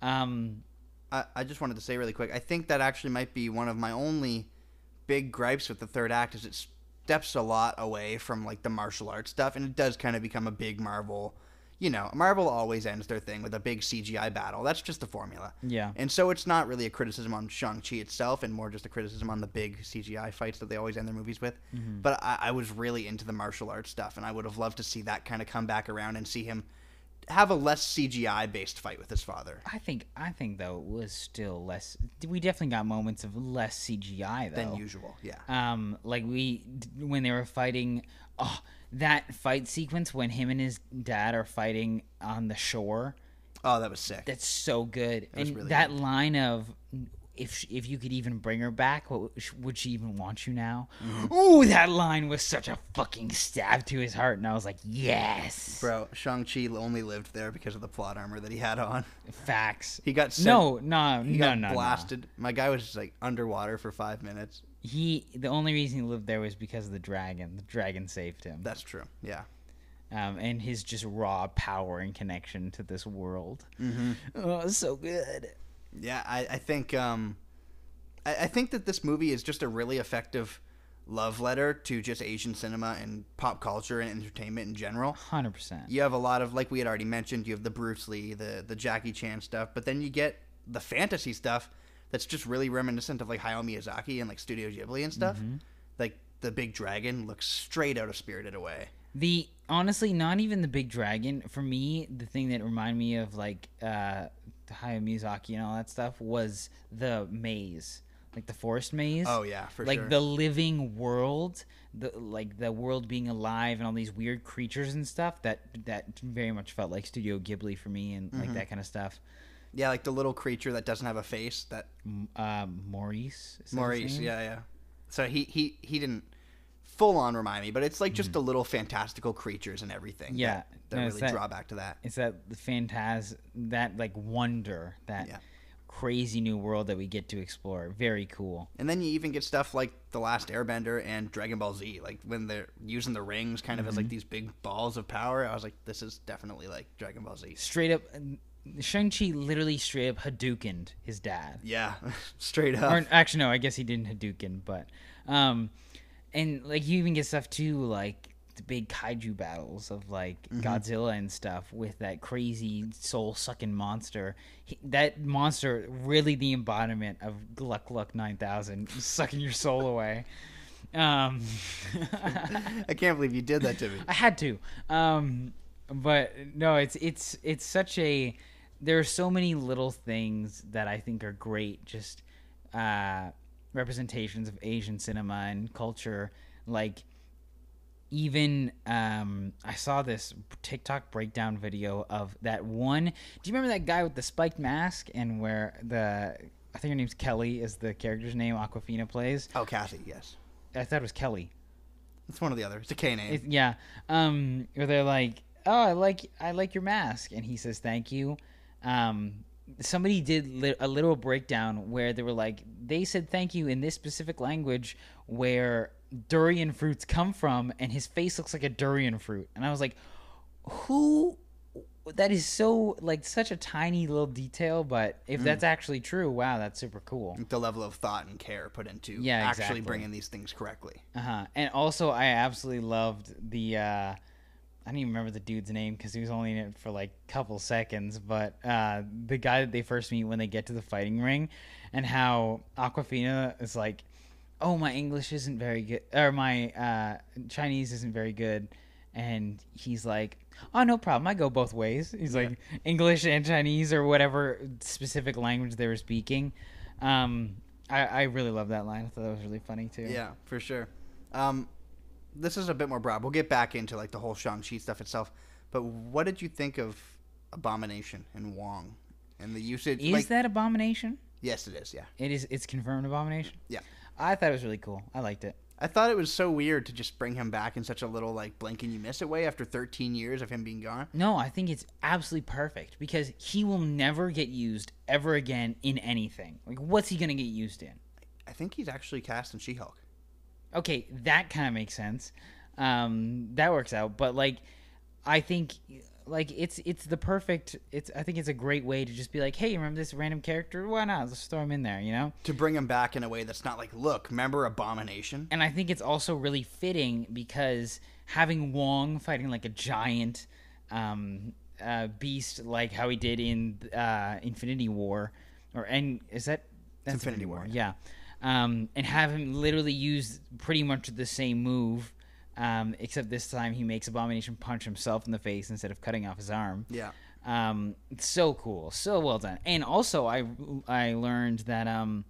Um, I, I just wanted to say really quick. I think that actually might be one of my only big gripes with the third act is it steps a lot away from like the martial arts stuff, and it does kind of become a big Marvel. You know, Marvel always ends their thing with a big CGI battle. That's just the formula. yeah, And so it's not really a criticism on Shang-Chi itself and more just a criticism on the big CGI fights that they always end their movies with. But I, I was really into the martial arts stuff, and I would have loved to see that kind of come back around and see him have a less CGI-based fight with his father I think I think though it was still less. We definitely got moments of less CGI though. than usual. Yeah. um like we when they were fighting oh that fight sequence when him and his dad are fighting on the shore Oh, that was sick. that's so good was and really that good. line of if sh- if you could even bring her back what would she even want you now Mm-hmm. ooh that line was such a fucking stab to his heart and i was like yes Bro, Shang-Chi only lived there because of the plot armor that he had on. facts He got sent, no no he no got no no. blasted. My guy was just like underwater for five minutes. He the only reason he lived there was because of the dragon the dragon saved him That's true. Yeah. um, and his just raw power and connection to this world. Mm-hmm. Oh, so good. Yeah, I, I think um, I, I think that this movie is just a really effective love letter to just Asian cinema and pop culture and entertainment in general. Hundred percent. You have a lot of like we had already mentioned. You have the Bruce Lee, the the Jackie Chan stuff, but then you get the fantasy stuff that's just really reminiscent of like Hayao Miyazaki and like Studio Ghibli and stuff. Like the big dragon looks straight out of Spirited Away. The honestly, not even the big dragon. For me, the thing that reminded me of like uh, Hayao Miyazaki and all that stuff was the maze, like the forest maze. Oh yeah, for sure. like sure. the living world, the like the world being alive and all these weird creatures and stuff. That that very much felt like Studio Ghibli for me and Mm-hmm. like that kind of stuff. Yeah, like the little creature that doesn't have a face. That Uh, Morris. is Morris, yeah, yeah. So he he he didn't full on remind me, but it's like Mm-hmm. just the little fantastical creatures and everything. Yeah, that, that no, really that- draw back to that. It's that that like wonder that Yeah. crazy new world that we get to explore. Very cool. And then you even get stuff like The Last Airbender and Dragon Ball Z, like when they're using the rings kind of as Mm-hmm. like these big balls of power. I was like, this is definitely like Dragon Ball Z. Straight up, Shang Chi literally straight up Hadoukened his dad. Yeah, straight up. Or actually, no, I guess he didn't Hadouken, but um, and like you even get stuff too, like the big kaiju battles of like Mm-hmm. Godzilla and stuff with that crazy soul sucking monster. He, that monster really the embodiment of Gluck Gluck Nine Thousand, sucking your soul away. Um, I can't believe you did that to me. I had to. Um, but no, it's it's it's such a. There are so many little things that I think are great. Just uh, representations of Asian cinema and culture, like even um, I saw this TikTok breakdown video of that one. Do you remember that guy with the spiked mask and where the I think her name's Kelly is the character's name Awkwafina plays. Oh, Kathy, yes. I thought it was Kelly. It's one or the other. It's a K name. It, yeah. Um, where they're like, "Oh, I like I like your mask," and he says, "Thank you." Um, somebody did li- a little breakdown where they were like, they said thank you in this specific language where durian fruits come from, and his face looks like a durian fruit, and I was like, who? That is so like such a tiny little detail, but if that's actually true, wow, that's super cool. The level of thought and care put into Yeah, actually exactly. bringing these things correctly. Uh huh. And also, I absolutely loved the. uh I don't even remember the dude's name because he was only in it for like a couple seconds. But uh the guy that they first meet when they get to the fighting ring, and how Awkwafina is like, "Oh, my English isn't very good, or my uh Chinese isn't very good," and he's like. Oh no problem. I go both ways. He's like English and Chinese or whatever specific language they were speaking. Um, I, I really love that line. I thought that was really funny too. Yeah, for sure. Um, this is a bit more broad. We'll get back into like the whole Shang-Chi stuff itself. But what did you think of Abomination and Wong and the usage? Is like, that Abomination? yes, it is. Yeah, It is. It's confirmed Abomination. Yeah. I thought it was really cool. I liked it. I thought it was so weird to just bring him back in such a little like blink and you miss it way after 13 years of him being gone. No, I think it's absolutely perfect because he will never get used ever again in anything. Like, what's he gonna get used in? I think he's actually cast in She-Hulk. Okay, that kind of makes sense. Um, that works out. But like, I think like it's it's the perfect. It's I think it's a great way to just be like, hey, remember this random character? Why not? Let's throw him in there. You know. To bring him back in a way that's not like, look, remember Abomination? and I think it's also really fitting because having Wong fighting like a giant um, uh, beast, like how he did in uh, Infinity War, or and is that that's Infinity War, Yeah, um, and have him literally use pretty much the same move. Um, except this time he makes Abomination punch himself in the face instead of cutting off his arm. Yeah. Um, so cool, so well done. And also, I I learned that um,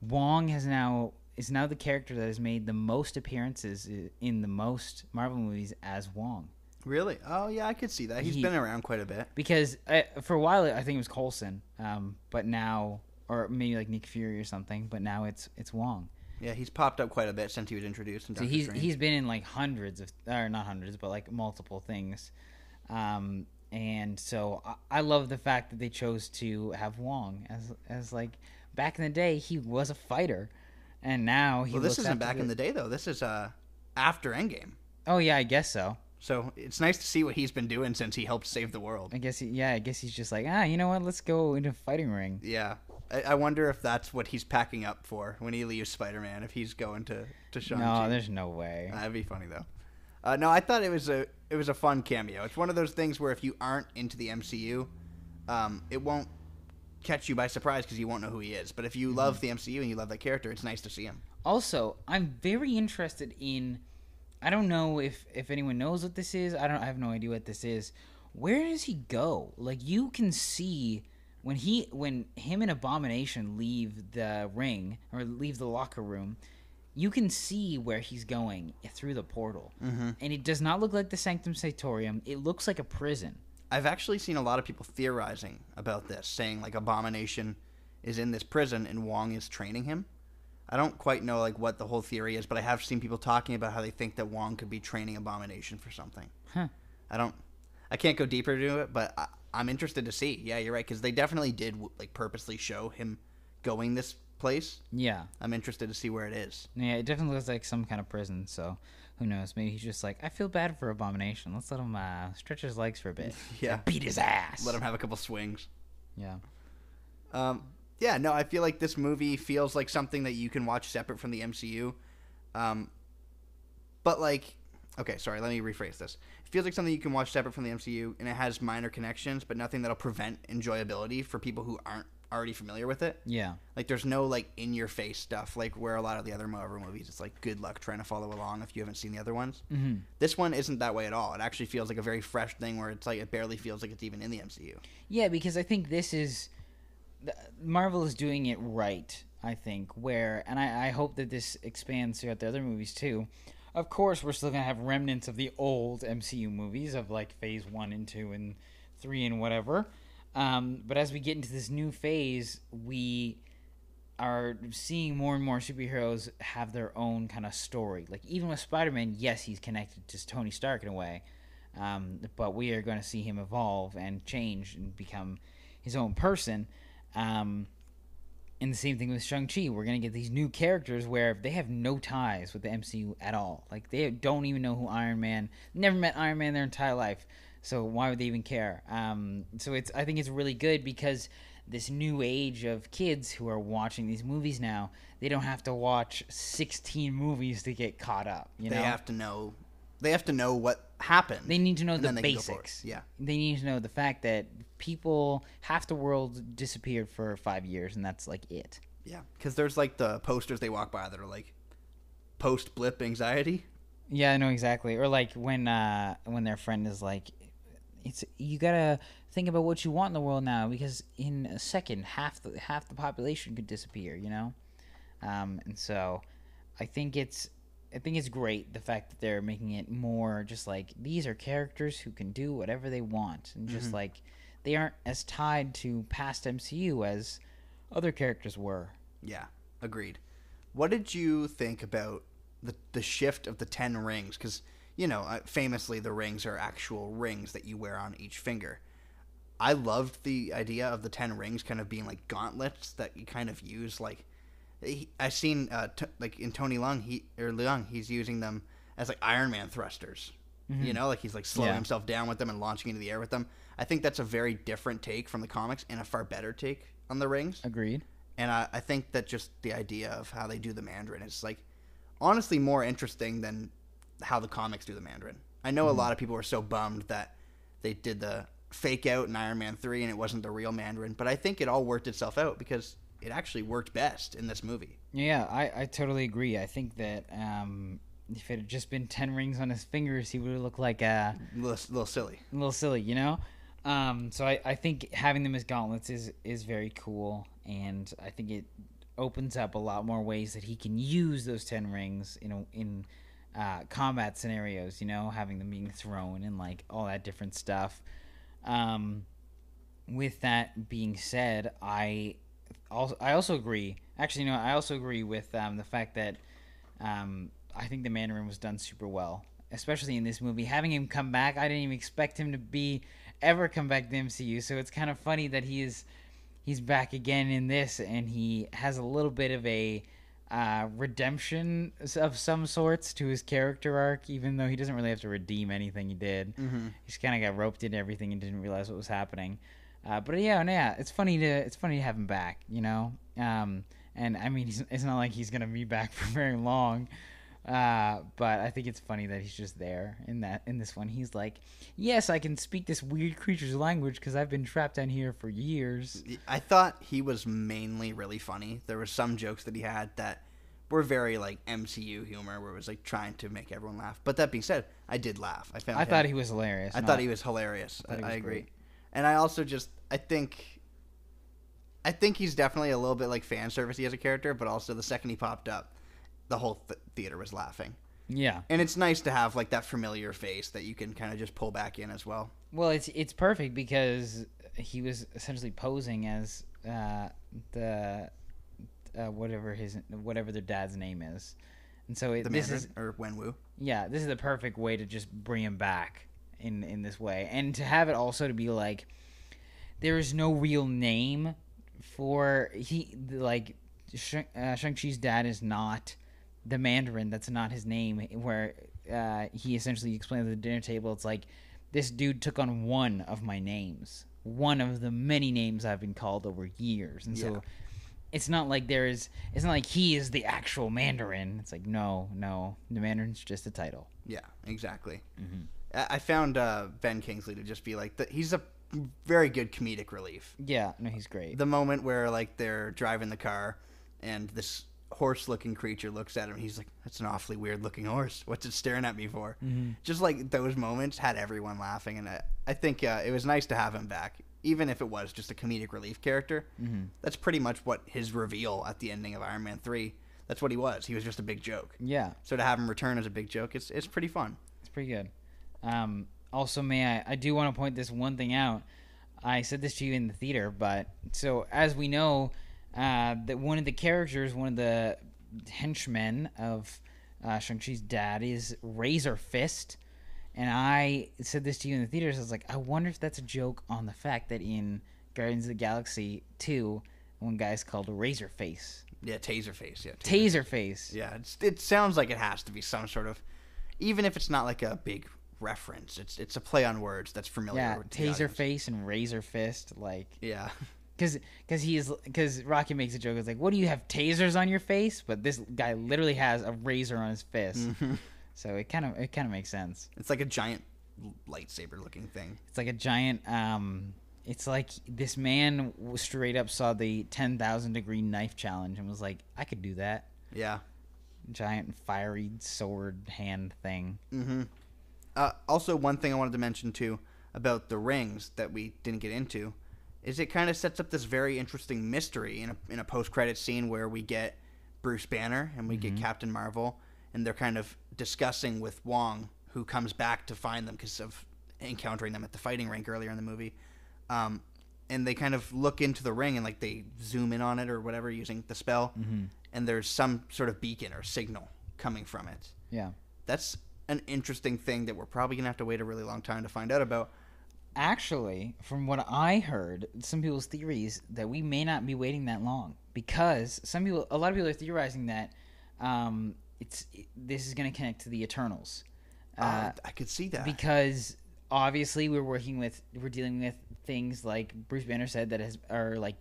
Wong has now is now the character that has made the most appearances in the most Marvel movies as Wong. Really? Oh, yeah, I could see that. He's He- been around quite a bit. Because uh, for a while I think it was Coulson, um, but now or maybe like Nick Fury or something, but now it's it's Wong. Yeah, he's popped up quite a bit since he was introduced in So Doctor he's Strange. he's been in like hundreds of or not hundreds, but like multiple things. Um, and so I, I love the fact that they chose to have Wong as as like back in the day he was a fighter, and now he well, this isn't back in the day though. This is uh after Endgame. Oh yeah, I guess so. So it's nice to see what he's been doing since he helped save the world. I guess he, yeah, I guess he's just like ah, you know what? Let's go into fighting ring. Yeah, I, I wonder if that's what he's packing up for when he leaves Spider-Man. If he's going to to Shang No, there's no way. That'd be funny though. Uh, no, I thought it was a it was a fun cameo. It's one of those things where if you aren't into the MCU, um, it won't catch you by surprise because you won't know who he is. But if you love the MCU and you love that character, it's nice to see him. Also, I'm very interested in. I don't know if if anyone knows what this is. I don't. I have no idea what this is. Where does he go? Like you can see when he when him and Abomination leave the ring or leave the locker room. You can see where he's going through the portal, mm-hmm. and it does not look like the Sanctum Sanctorum. It looks like a prison. I've actually seen a lot of people theorizing about this, saying like Abomination is in this prison and Wong is training him. I don't quite know like what the whole theory is, but I have seen people talking about how they think that Wong could be training Abomination for something. Huh. I don't, I can't go deeper into it, but I, I'm interested to see. Yeah, you're right because they definitely did like purposely show him going this place. Yeah, I'm interested to see where it is. yeah. It definitely looks like some kind of prison. So who knows? Maybe he's just like, I feel bad for Abomination. Let's let him uh, stretch his legs for a bit. Yeah, beat his ass. let him have a couple swings. Yeah. Um, yeah, no, I feel like this movie feels like something that you can watch separate from the MCU. Um, but like, okay, sorry, let me rephrase this. Feels like something you can watch separate from the MCU, and it has minor connections, but nothing that'll prevent enjoyability for people who aren't already familiar with it. Yeah. Like, there's no like in your face stuff, like where a lot of the other Marvel movies, it's like good luck trying to follow along if you haven't seen the other ones. hmm This one isn't that way at all. It actually feels like a very fresh thing where it's like it barely feels like it's even in the MCU. Yeah, because I think this is Marvel is doing it right. I think where, and I, I hope that this expands throughout the other movies too. Of course, we're still gonna have remnants of the old MCU movies of like Phase One and Two and Three and whatever. Um, but as we get into this new phase, we are seeing more and more superheroes have their own kind of story. Like even with Spider-Man, yes, he's connected to Tony Stark in a way, Um, but we are going to see him evolve and change and become his own person. Um, and the same thing with Shang-Chi. We're going to get these new characters where they have no ties with the MCU at all. Like, they don't even know who Iron Man, never met Iron Man their entire life. So why would they even care? Um, so it's, I think it's really good because this new age of kids who are watching these movies now, they don't have to watch 16 movies to get caught up. You they know, have to know. They have to know what happened. they need to know the then they can go forward. basics. Yeah. They need to know the fact that people, half the world disappeared for five years, and that's like it. Yeah, because there's like the posters they walk by that are like post blip anxiety. Yeah, I know exactly. Or like when uh when their friend is like it's you gotta think about what you want in the world now because in a second half the half the population could disappear, you know? Um and so I think it's I think it's great the fact that they're making it more just like these are characters who can do whatever they want and just like they aren't as tied to past MCU as other characters were. Yeah, agreed. What did you think about the the shift of the ten rings? Because you know, uh, famously, the rings are actual rings that you wear on each finger. I loved the idea of the ten rings kind of being like gauntlets that you kind of use. Like, he, I seen uh, t- like in Tony Leung, he or Leung, he's using them as like Iron Man thrusters. You know, like he's like slowing Yeah. himself down with them and launching into the air with them. I think that's a very different take from the comics and a far better take on the rings. Agreed. And I, I think that just the idea of how they do the Mandarin is like honestly more interesting than how the comics do the Mandarin. I know a lot of people were so bummed that they did the fake out in Iron Man 3 and it wasn't the real Mandarin, but I think it all worked itself out because it actually worked best in this movie. Yeah, I, I totally agree. I think that um, if it had just been 10 rings on his fingers, he would have looked like a, A little, little silly. a little silly, you know? Um, so I, I think having them as gauntlets is, is very cool, and I think it opens up a lot more ways that he can use those 10 rings in, a, in uh, combat scenarios, you know, having them being thrown and like all that different stuff. Um, with that being said, I also I also agree. Actually, no, I also agree with um, the fact that um, I think the Mandarin was done super well, especially in this movie. Having him come back, I didn't even expect him to be ever come back to MCU. So it's kind of funny that he is he's back again in this, and he has a little bit of a uh, redemption of some sorts to his character arc, even though he doesn't really have to redeem anything he did. Mm-hmm. He's kind of got roped into everything and didn't realize what was happening. Uh, but yeah, no, yeah, it's funny to it's funny to have him back, you know. Um, and I mean, it's not like he's gonna be back for very long. Uh, but I think it's funny that he's just there in that in this one. He's like, yes, I can speak this weird creature's language because I've been trapped down here for years. I thought he was mainly really funny. There were some jokes that he had that were very like MCU humor, where it was like trying to make everyone laugh. But that being said, I did laugh. I found. I him- thought he was hilarious. I thought he was hilarious. I, thought he I agree, great. and I also just I think, I think he's definitely a little bit like fan servicey as a character, but also the second he popped up, the whole th- theater was laughing, Yeah. and it's nice to have like that familiar face that you can kind of just pull back in as well. Well, it's it's perfect because he was essentially posing as uh, the uh, whatever his whatever their dad's name is, and so it, The this is or Wenwu. yeah, this is the perfect way to just bring him back in in this way, and to have it also to be like there is no real name for he like Shang, uh, Shang Chi's dad is not the Mandarin. That's not his name. Where uh, he essentially explains at the dinner table, it's like this dude took on one of my names, one of the many names I've been called over years, and Yeah. so it's not like there is. It's not like he is the actual Mandarin. It's like no, no, the Mandarin's just a title. Yeah, exactly. Mhm. I I found uh, Ben Kingsley to just be like the, he's a very good comedic relief. Yeah, no, he's great. the moment where like they're driving the car and this horse-looking creature looks at him he's like that's an awfully weird looking horse what's it staring at me for Mhm. just like those moments had everyone laughing and i, I think uh, it was nice to have him back even if it was just a comedic relief character Mhm. that's pretty much what his reveal at the ending of iron man 3 that's what he was he was just a big joke Yeah, so to have him return as a big joke it's, it's pretty fun it's pretty good. Um, also, may I? I do want to point this one thing out. I said this to you in the theater, but so as we know, uh, that one of the characters, one of the henchmen of uh, Shang Chi's dad, is Razor Fist, And I said this to you in the theaters. I was like, I wonder if that's a joke on the fact that in Guardians of the Galaxy 2, one guy's called Razor Face. Yeah, taser face. Yeah, Taser Face. Yeah, it's, it sounds like it has to be some sort of, even if it's not like a big reference. It's it's a play on words that's familiar. Yeah, with Taser. Face and Razor Fist. Like, Yeah, because because he's because Rocky makes a joke. It's like, what do you have tasers on your face? But this guy literally has a razor on his fist. So it kind of it kind of makes sense. it's like a giant lightsaber looking thing. It's like a giant. um It's like this man straight up saw the ten thousand degree knife challenge and was like, I could do that. Yeah. Giant fiery sword hand thing. Mm-hmm. Uh, also, one thing I wanted to mention too about the rings that we didn't get into is it kind of sets up this very interesting mystery in a in a post credit scene where we get Bruce Banner and we get Captain Marvel and they're kind of discussing with Wong who comes back to find them because of encountering them at the fighting rink earlier in the movie. Um, and they kind of look into the ring and like they zoom in on it or whatever using the spell, and there's some sort of beacon or signal coming from it Yeah. that's an interesting thing that we're probably gonna have to wait a really long time to find out about. Actually, from what I heard, some people's theories that we may not be waiting that long because some people, a lot of people are theorizing that um, it's this is going to connect to the Eternals. Uh, Uh, I could see that. because obviously we're working with we're dealing with things like Bruce Banner said that has are like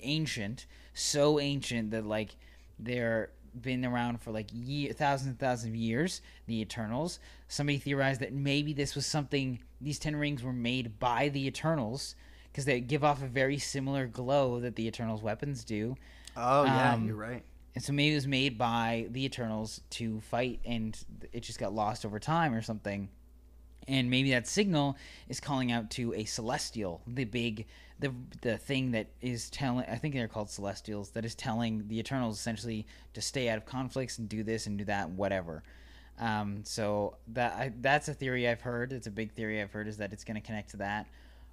ancient, so ancient that like they're been around for like ye- thousands and thousands of years. The Eternals. Somebody theorized that maybe this was something. These ten rings were made by the Eternals because they give off a very similar glow that the Eternals weapons do. oh yeah, um, you're right. And so maybe it was made by the Eternals to fight, and it just got lost over time or something. And maybe that signal is calling out to a celestial, the big, the the thing that is telling. I think they're called celestials. That is telling the Eternals essentially to stay out of conflicts and do this and do that, and whatever. Um, so that I, that's a theory I've heard. It's a big theory I've heard is that it's going to connect to that.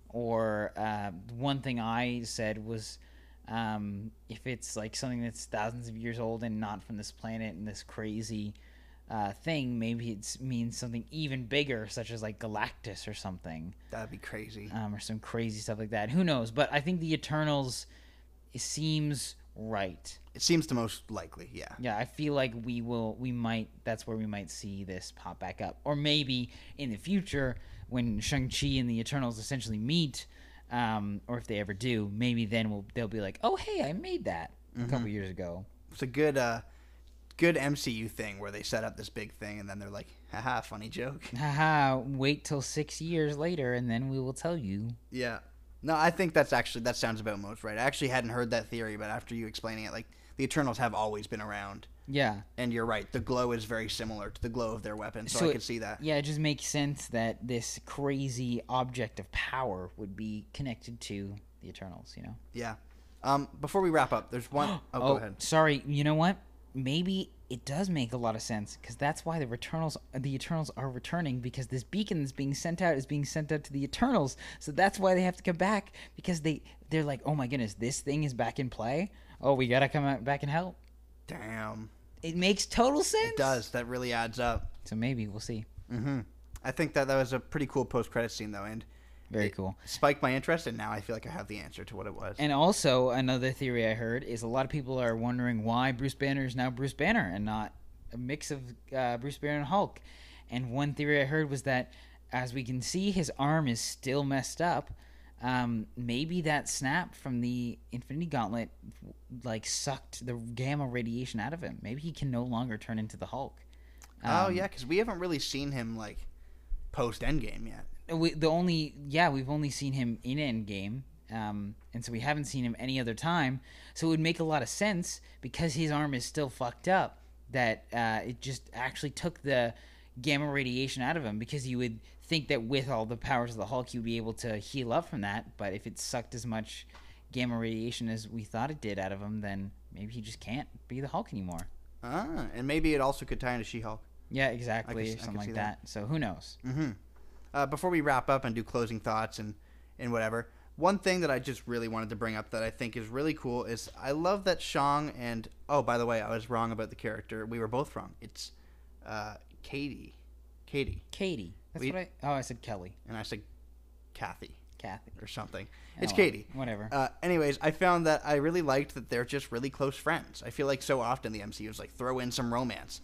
Or uh, one thing I said was um, if it's like something that's thousands of years old and not from this planet and this crazy uh, thing, maybe it means something even bigger, such as like Galactus or something, That'd be crazy. um, or some crazy stuff like that. Who knows? But I think the Eternals it seems right. It seems the most likely. Yeah. Yeah, I feel like we will, we might, that's where we might see this pop back up. Or maybe in the future, when Shang-Chi and the Eternals essentially meet, um, or if they ever do, maybe then we'll, they'll be like, oh, hey, I made that a couple years ago. It's a good, uh, good MCU thing where they set up this big thing and then they're like, haha, funny joke. Haha, wait till six years later and then we will tell you. Yeah. No, I think that's actually that sounds about most right. I actually hadn't heard that theory, but after you explaining it, like the Eternals have always been around, Yeah. and you're right. The glow is very similar to the glow of their weapon, so, So I could see that. Yeah, it just makes sense that this crazy object of power would be connected to the Eternals, you know? Yeah. Um, before we wrap up, there's one oh, go ahead. Sorry, you know what? Maybe it does make a lot of sense because that's why the Eternals, the Eternals are returning because this beacon that's being sent out is being sent out to the Eternals. So that's why they have to come back because they they're like, oh my goodness, this thing is back in play. Oh, we gotta come out back and help. Damn. It makes total sense. It does. That really adds up. So maybe we'll see. Mm-hmm. I think that that was a pretty cool post credit scene though, and Very it cool. Spiked my interest, and now I feel like I have the answer to what it was. And also another theory I heard is a lot of people are wondering why Bruce Banner is now Bruce Banner and not a mix of uh, Bruce Banner and Hulk. And one theory I heard was that as we can see, his arm is still messed up. Um, maybe that snap from the Infinity Gauntlet like sucked the gamma radiation out of him. Maybe he can no longer turn into the Hulk. oh Um, yeah, because we haven't really seen him like post Endgame yet. We, the only yeah we've only seen him in Endgame, um, and so we haven't seen him any other time. So it would make a lot of sense because his arm is still fucked up that uh, it just actually took the gamma radiation out of him because you would think that with all the powers of the Hulk you would be able to heal up from that, but if it sucked as much gamma radiation as we thought it did out of him, then maybe he just can't be the Hulk anymore. Ah, and maybe it also could tie into She-Hulk. Yeah, exactly, I could something like that. that. So who knows? hmm Uh, before we wrap up and do closing thoughts and and whatever, one thing that I just really wanted to bring up that I think is really cool is I love that Shang and oh by the way I was wrong about the character. We were both wrong. It's uh, Katie, Katie, Katie. That's We- what I. Oh, I said Kelly. and I said Kathy Kathy. or something. Oh, It's Katie. Whatever. Uh, anyways, I found that I really liked that they're just really close friends. I feel like so often the MCU is like throw in some romance.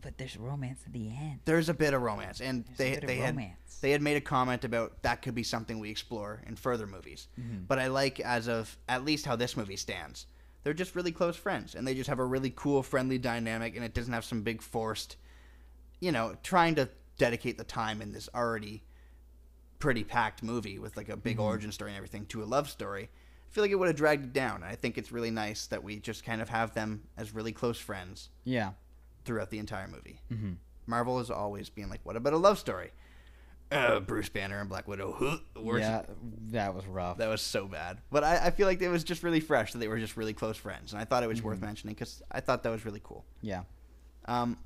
But there's romance at the end. There's a bit of romance, and There's they they had romance. they had made a comment about that could be something we explore in further movies. Mm-hmm. But I like as of at least how this movie stands. They're just really close friends, and they just have a really cool, friendly dynamic, and it doesn't have some big forced, you know, trying to dedicate the time in this already pretty packed movie with like a big Mm-hmm. origin story and everything to a love story. I feel like it would have dragged it down. I think it's really nice that we just kind of have them as really close friends Yeah. Throughout the entire movie. Mm-hmm. Marvel is always being like, "What about a love story?" Uh, Bruce Banner and Black Widow. Huh, worst. Yeah, that was rough. That was so bad. But I, I feel like it was just really fresh that they were just really close friends, and I thought it was Mm-hmm. worth mentioning because I thought that was really cool. yeah. Um,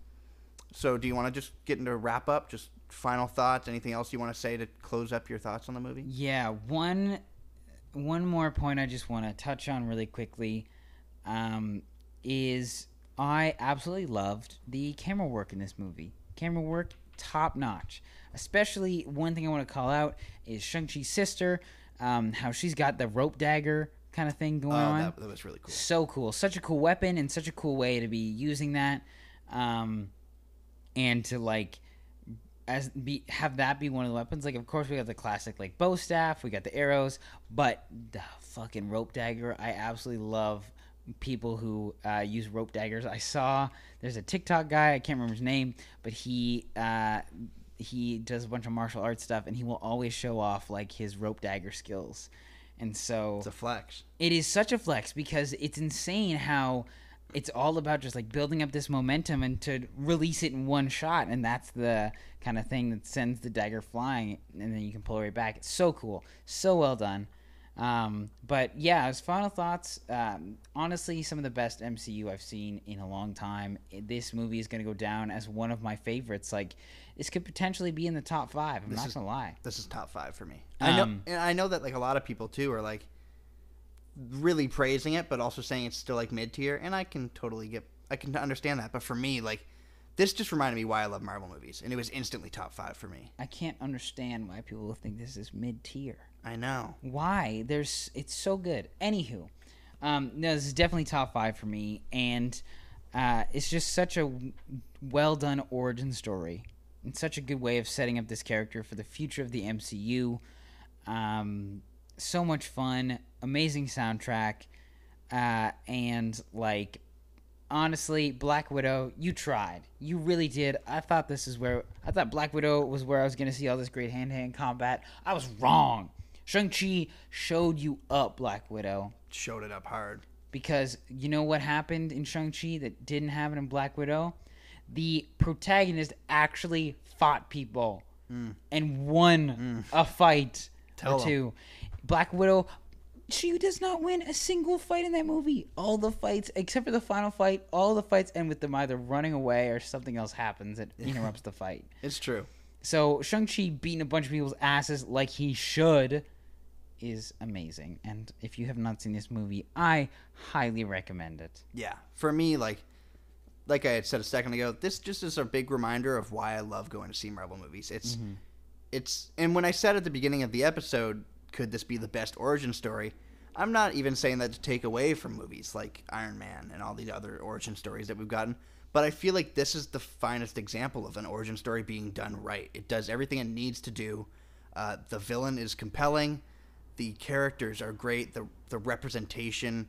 so do you want to just get into a wrap up? Just final thoughts? Anything else you want to say to close up your thoughts on the movie? Yeah, one one more point I just want to touch on really quickly um, is I absolutely loved the camera work in this movie. Camera work top notch. Especially one thing I want to call out is Shang Chi's sister, um, how she's got the rope dagger kind of thing going Oh, on. that, that was really cool. So cool. Such a cool weapon and such a cool way to be using that. Um, and to like as be have that be one of the weapons. Like of course we got the classic like bow staff, we got the arrows, but the fucking rope dagger, I absolutely love people who uh, use rope daggers. I saw there's a TikTok guy, I can't remember his name, but he uh, he does a bunch of martial arts stuff and he will always show off like his rope dagger skills. And so It's a flex. it is such a flex because it's insane how it's all about just like building up this momentum and to release it in one shot and that's the kind of thing that sends the dagger flying and then you can pull it right back it's so cool so well done um, but yeah as final thoughts um, honestly some of the best mcu i've seen in a long time this movie is going to go down as one of my favorites like this could potentially be in the top five i'm This not is- gonna lie This is top five for me. I know, Um, and I know that like a lot of people too are like really praising it, but also saying it's still like mid tier, and I can totally get, I can understand that. But for me, like, this just reminded me why I love Marvel movies, and it was instantly top five for me. i can't understand why people think this is mid-tier I know. why there's it's so good anywho um no this is definitely top five for me and uh it's just such a well done origin story and such a good way of setting up this character for the future of the mcu um so much fun amazing soundtrack uh and like honestly, Black Widow, you tried. You really did. I thought this is where I thought Black Widow was where I was going to see all this great hand to hand combat. I was wrong. Shang-Chi showed you up, Black Widow, Showed it up hard. because you know what happened in Shang-Chi that didn't happen in Black Widow? The protagonist actually fought people mm. and won mm. a fight Tell or two. Black Widow, she does not win a single fight in that movie. All the fights, except for the final fight, all the fights end with them either running away or something else happens that interrupts the fight. It's true. So Shang-Chi beating a bunch of people's asses like he should is amazing. And if you have not seen this movie, I highly recommend it. Yeah, for me, like, like I had said a second ago, this just is a big reminder of why I love going to see Marvel movies. It's, mm-hmm. it's, and when I said at the beginning of the episode, could this be the best origin story? I'm not even saying that to take away from movies like Iron Man and all these other origin stories that we've gotten, but I feel like this is the finest example of an origin story being done right. It does everything it needs to do. Uh, the villain is compelling. The characters are great. The the representation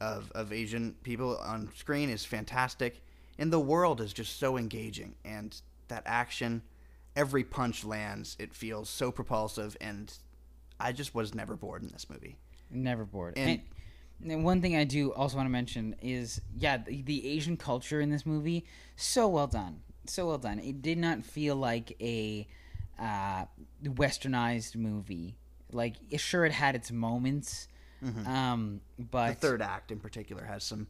of of Asian people on screen is fantastic, and the world is just so engaging. And that action, every punch lands. It feels so propulsive, and I just was never bored in this movie. Never bored. And- And, and one thing I do also want to mention is, yeah, the, the Asian culture in this movie, so well done, so well done. It did not feel like a uh, westernized movie. Like, sure, it had its moments, um, The third act, in particular, has some,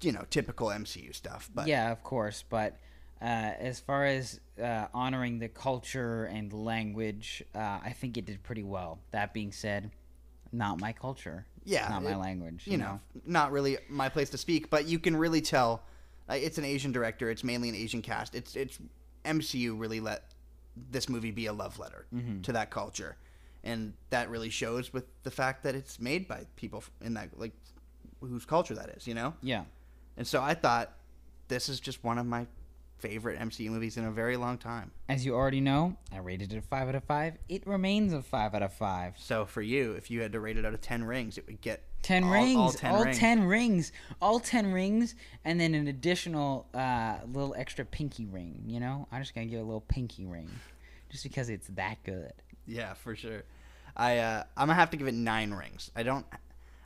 you know, typical MCU stuff. But yeah, of course. But uh, as far as uh, honoring the culture and language, uh, I think it did pretty well. That being said, not my culture. Yeah, not my it- language. you know, not really my place to speak, but you can really tell uh, it's an Asian director. It's mainly an Asian cast. It's it's MCU really let this movie be a love letter to that culture, and that really shows with the fact that it's made by people in that like whose culture that is, you know. Yeah. And so I thought this is just one of my favorite MCU movies in a very long time. As you already know, I rated it a 5 out of 5. It remains a 5 out of 5. So for you, if you had to rate it out of ten rings, it would get 10 all- rings. all 10 all rings. 10 rings. All 10 rings. And then an additional uh, little extra pinky ring. You know? I'm just going to give a little pinky ring. Just because it's that good. Yeah, for sure. I uh, I'm gonna have to give it nine rings. I don't.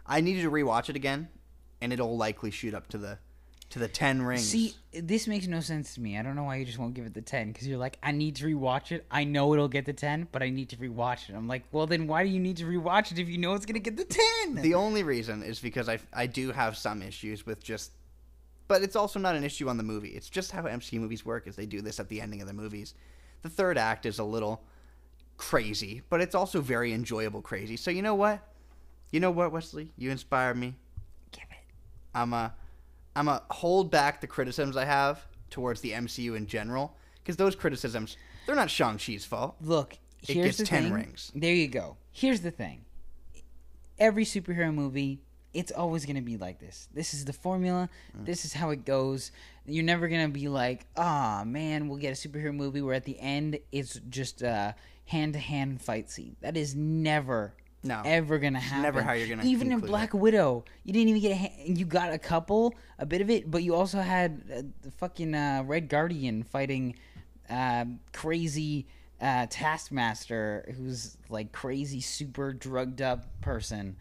I needed to rewatch it again, and it'll likely shoot up to the to the ten rings. See, this makes no sense to me. I don't know why you just won't give it the 10. Because you're like, I need to rewatch it. I know it'll get the 10, but I need to rewatch it. I'm like, well, then why do you need to rewatch it if you know it's going to get the 10? the only reason is because I I do have some issues with just, but it's also not an issue on the movie. It's just how MCU movies work. Is they do this at the ending of the movies. The third act is a little crazy, but it's also very enjoyable crazy. So you know what? You know what, Wesley? You inspire me. give it. I'm a I'm a hold back the criticisms I have towards the MCU in general because those criticisms they're not Shang Chi's fault. Look, It here's gets the 10 thing. rings. There you go. Here's the thing. Every superhero movie, it's always going to be like this. This is the formula. Mm. This is how it goes. You're never going to be like, "Ah, man, we'll get a superhero movie where at the end it's just a hand-to-hand fight scene." That is never No. ever to happen. never how you're gonna Even in Black it. Widow, you didn't even get a ha- you got a couple, a bit of it, but you also had uh, the fucking uh, Red Guardian fighting uh, crazy uh, Taskmaster, who's like crazy, super drugged up person.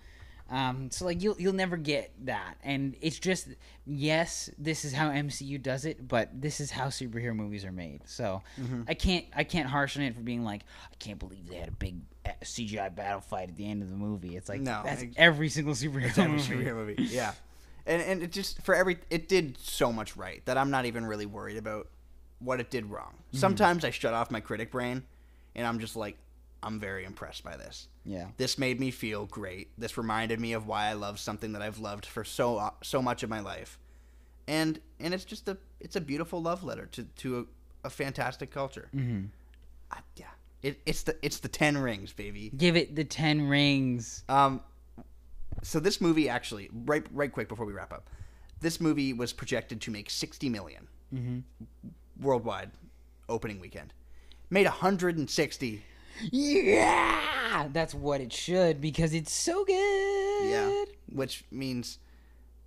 Um, so like you'll you'll never get that, and it's just yes, this is how MCU does it, but this is how superhero movies are made. So Mm-hmm. I can't I can't harsh on it for being like I can't believe they had a big uh, CGI battle fight at the end of the movie. It's like No, that's ex- every single superhero every movie. superhero movie. Yeah, and and it just for every it did so much right that I'm not even really worried about what it did wrong. Mm-hmm. Sometimes I shut off my critic brain, and I'm just like, I'm very impressed by this. Yeah. This made me feel great. This reminded me of why I love something that I've loved for so uh, so much of my life, and and it's just a it's a beautiful love letter to to a, a fantastic culture. Mm-hmm. I, yeah, it, it's the it's the ten rings, baby. Give it the ten rings. Um, so this movie actually, right, right, quick before we wrap up, this movie was projected to make sixty million worldwide opening weekend. Made hundred and sixty. Yeah, that's what it should because it's so good. Yeah, which means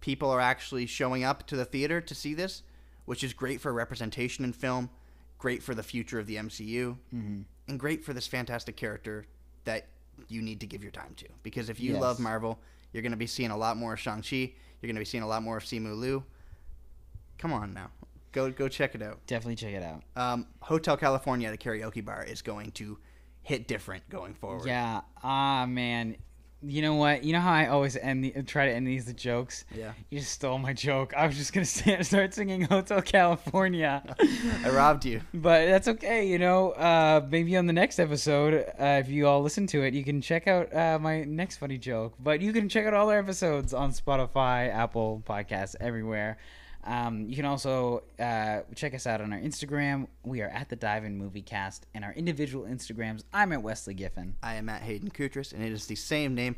people are actually showing up to the theater to see this, which is great for representation in film, great for the future of the MCU, and great for this fantastic character that you need to give your time to. Because if you Yes. love Marvel, you're going to be seeing a lot more of Shang Chi. You're going to be seeing a lot more of Simu Liu. Come on now, go go check it out. Definitely check it out. Um, Hotel California, the karaoke bar, is going to hit different going forward. Yeah. Ah, man. You know what? You know how I always end the, try to end these with jokes. Yeah. You just stole my joke. I was just gonna say, start singing Hotel California, I robbed you. but that's okay. You know, uh, maybe on the next episode, uh, if you all listen to it, you can check out uh, my next funny joke. But you can check out all our episodes on Spotify, Apple Podcasts, everywhere. Um, you can also uh, check us out on our Instagram. We are at the Dive-In Moviecast, and our individual Instagrams. I'm at Wesley Giffen. I am at Hayden Koutras, and it is the same name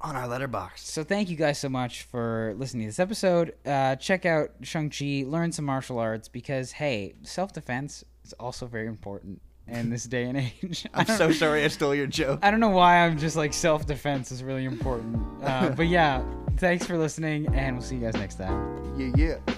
on our Letterboxd. So thank you guys so much for listening to this episode. Uh, check out Shang Chi, learn some martial arts because hey, self defense is also very important in this day and age. I'm so sorry I stole your joke. I don't know why I'm just like self defense is really important. Uh, but yeah, thanks for listening, and we'll see you guys next time. Yeah, yeah.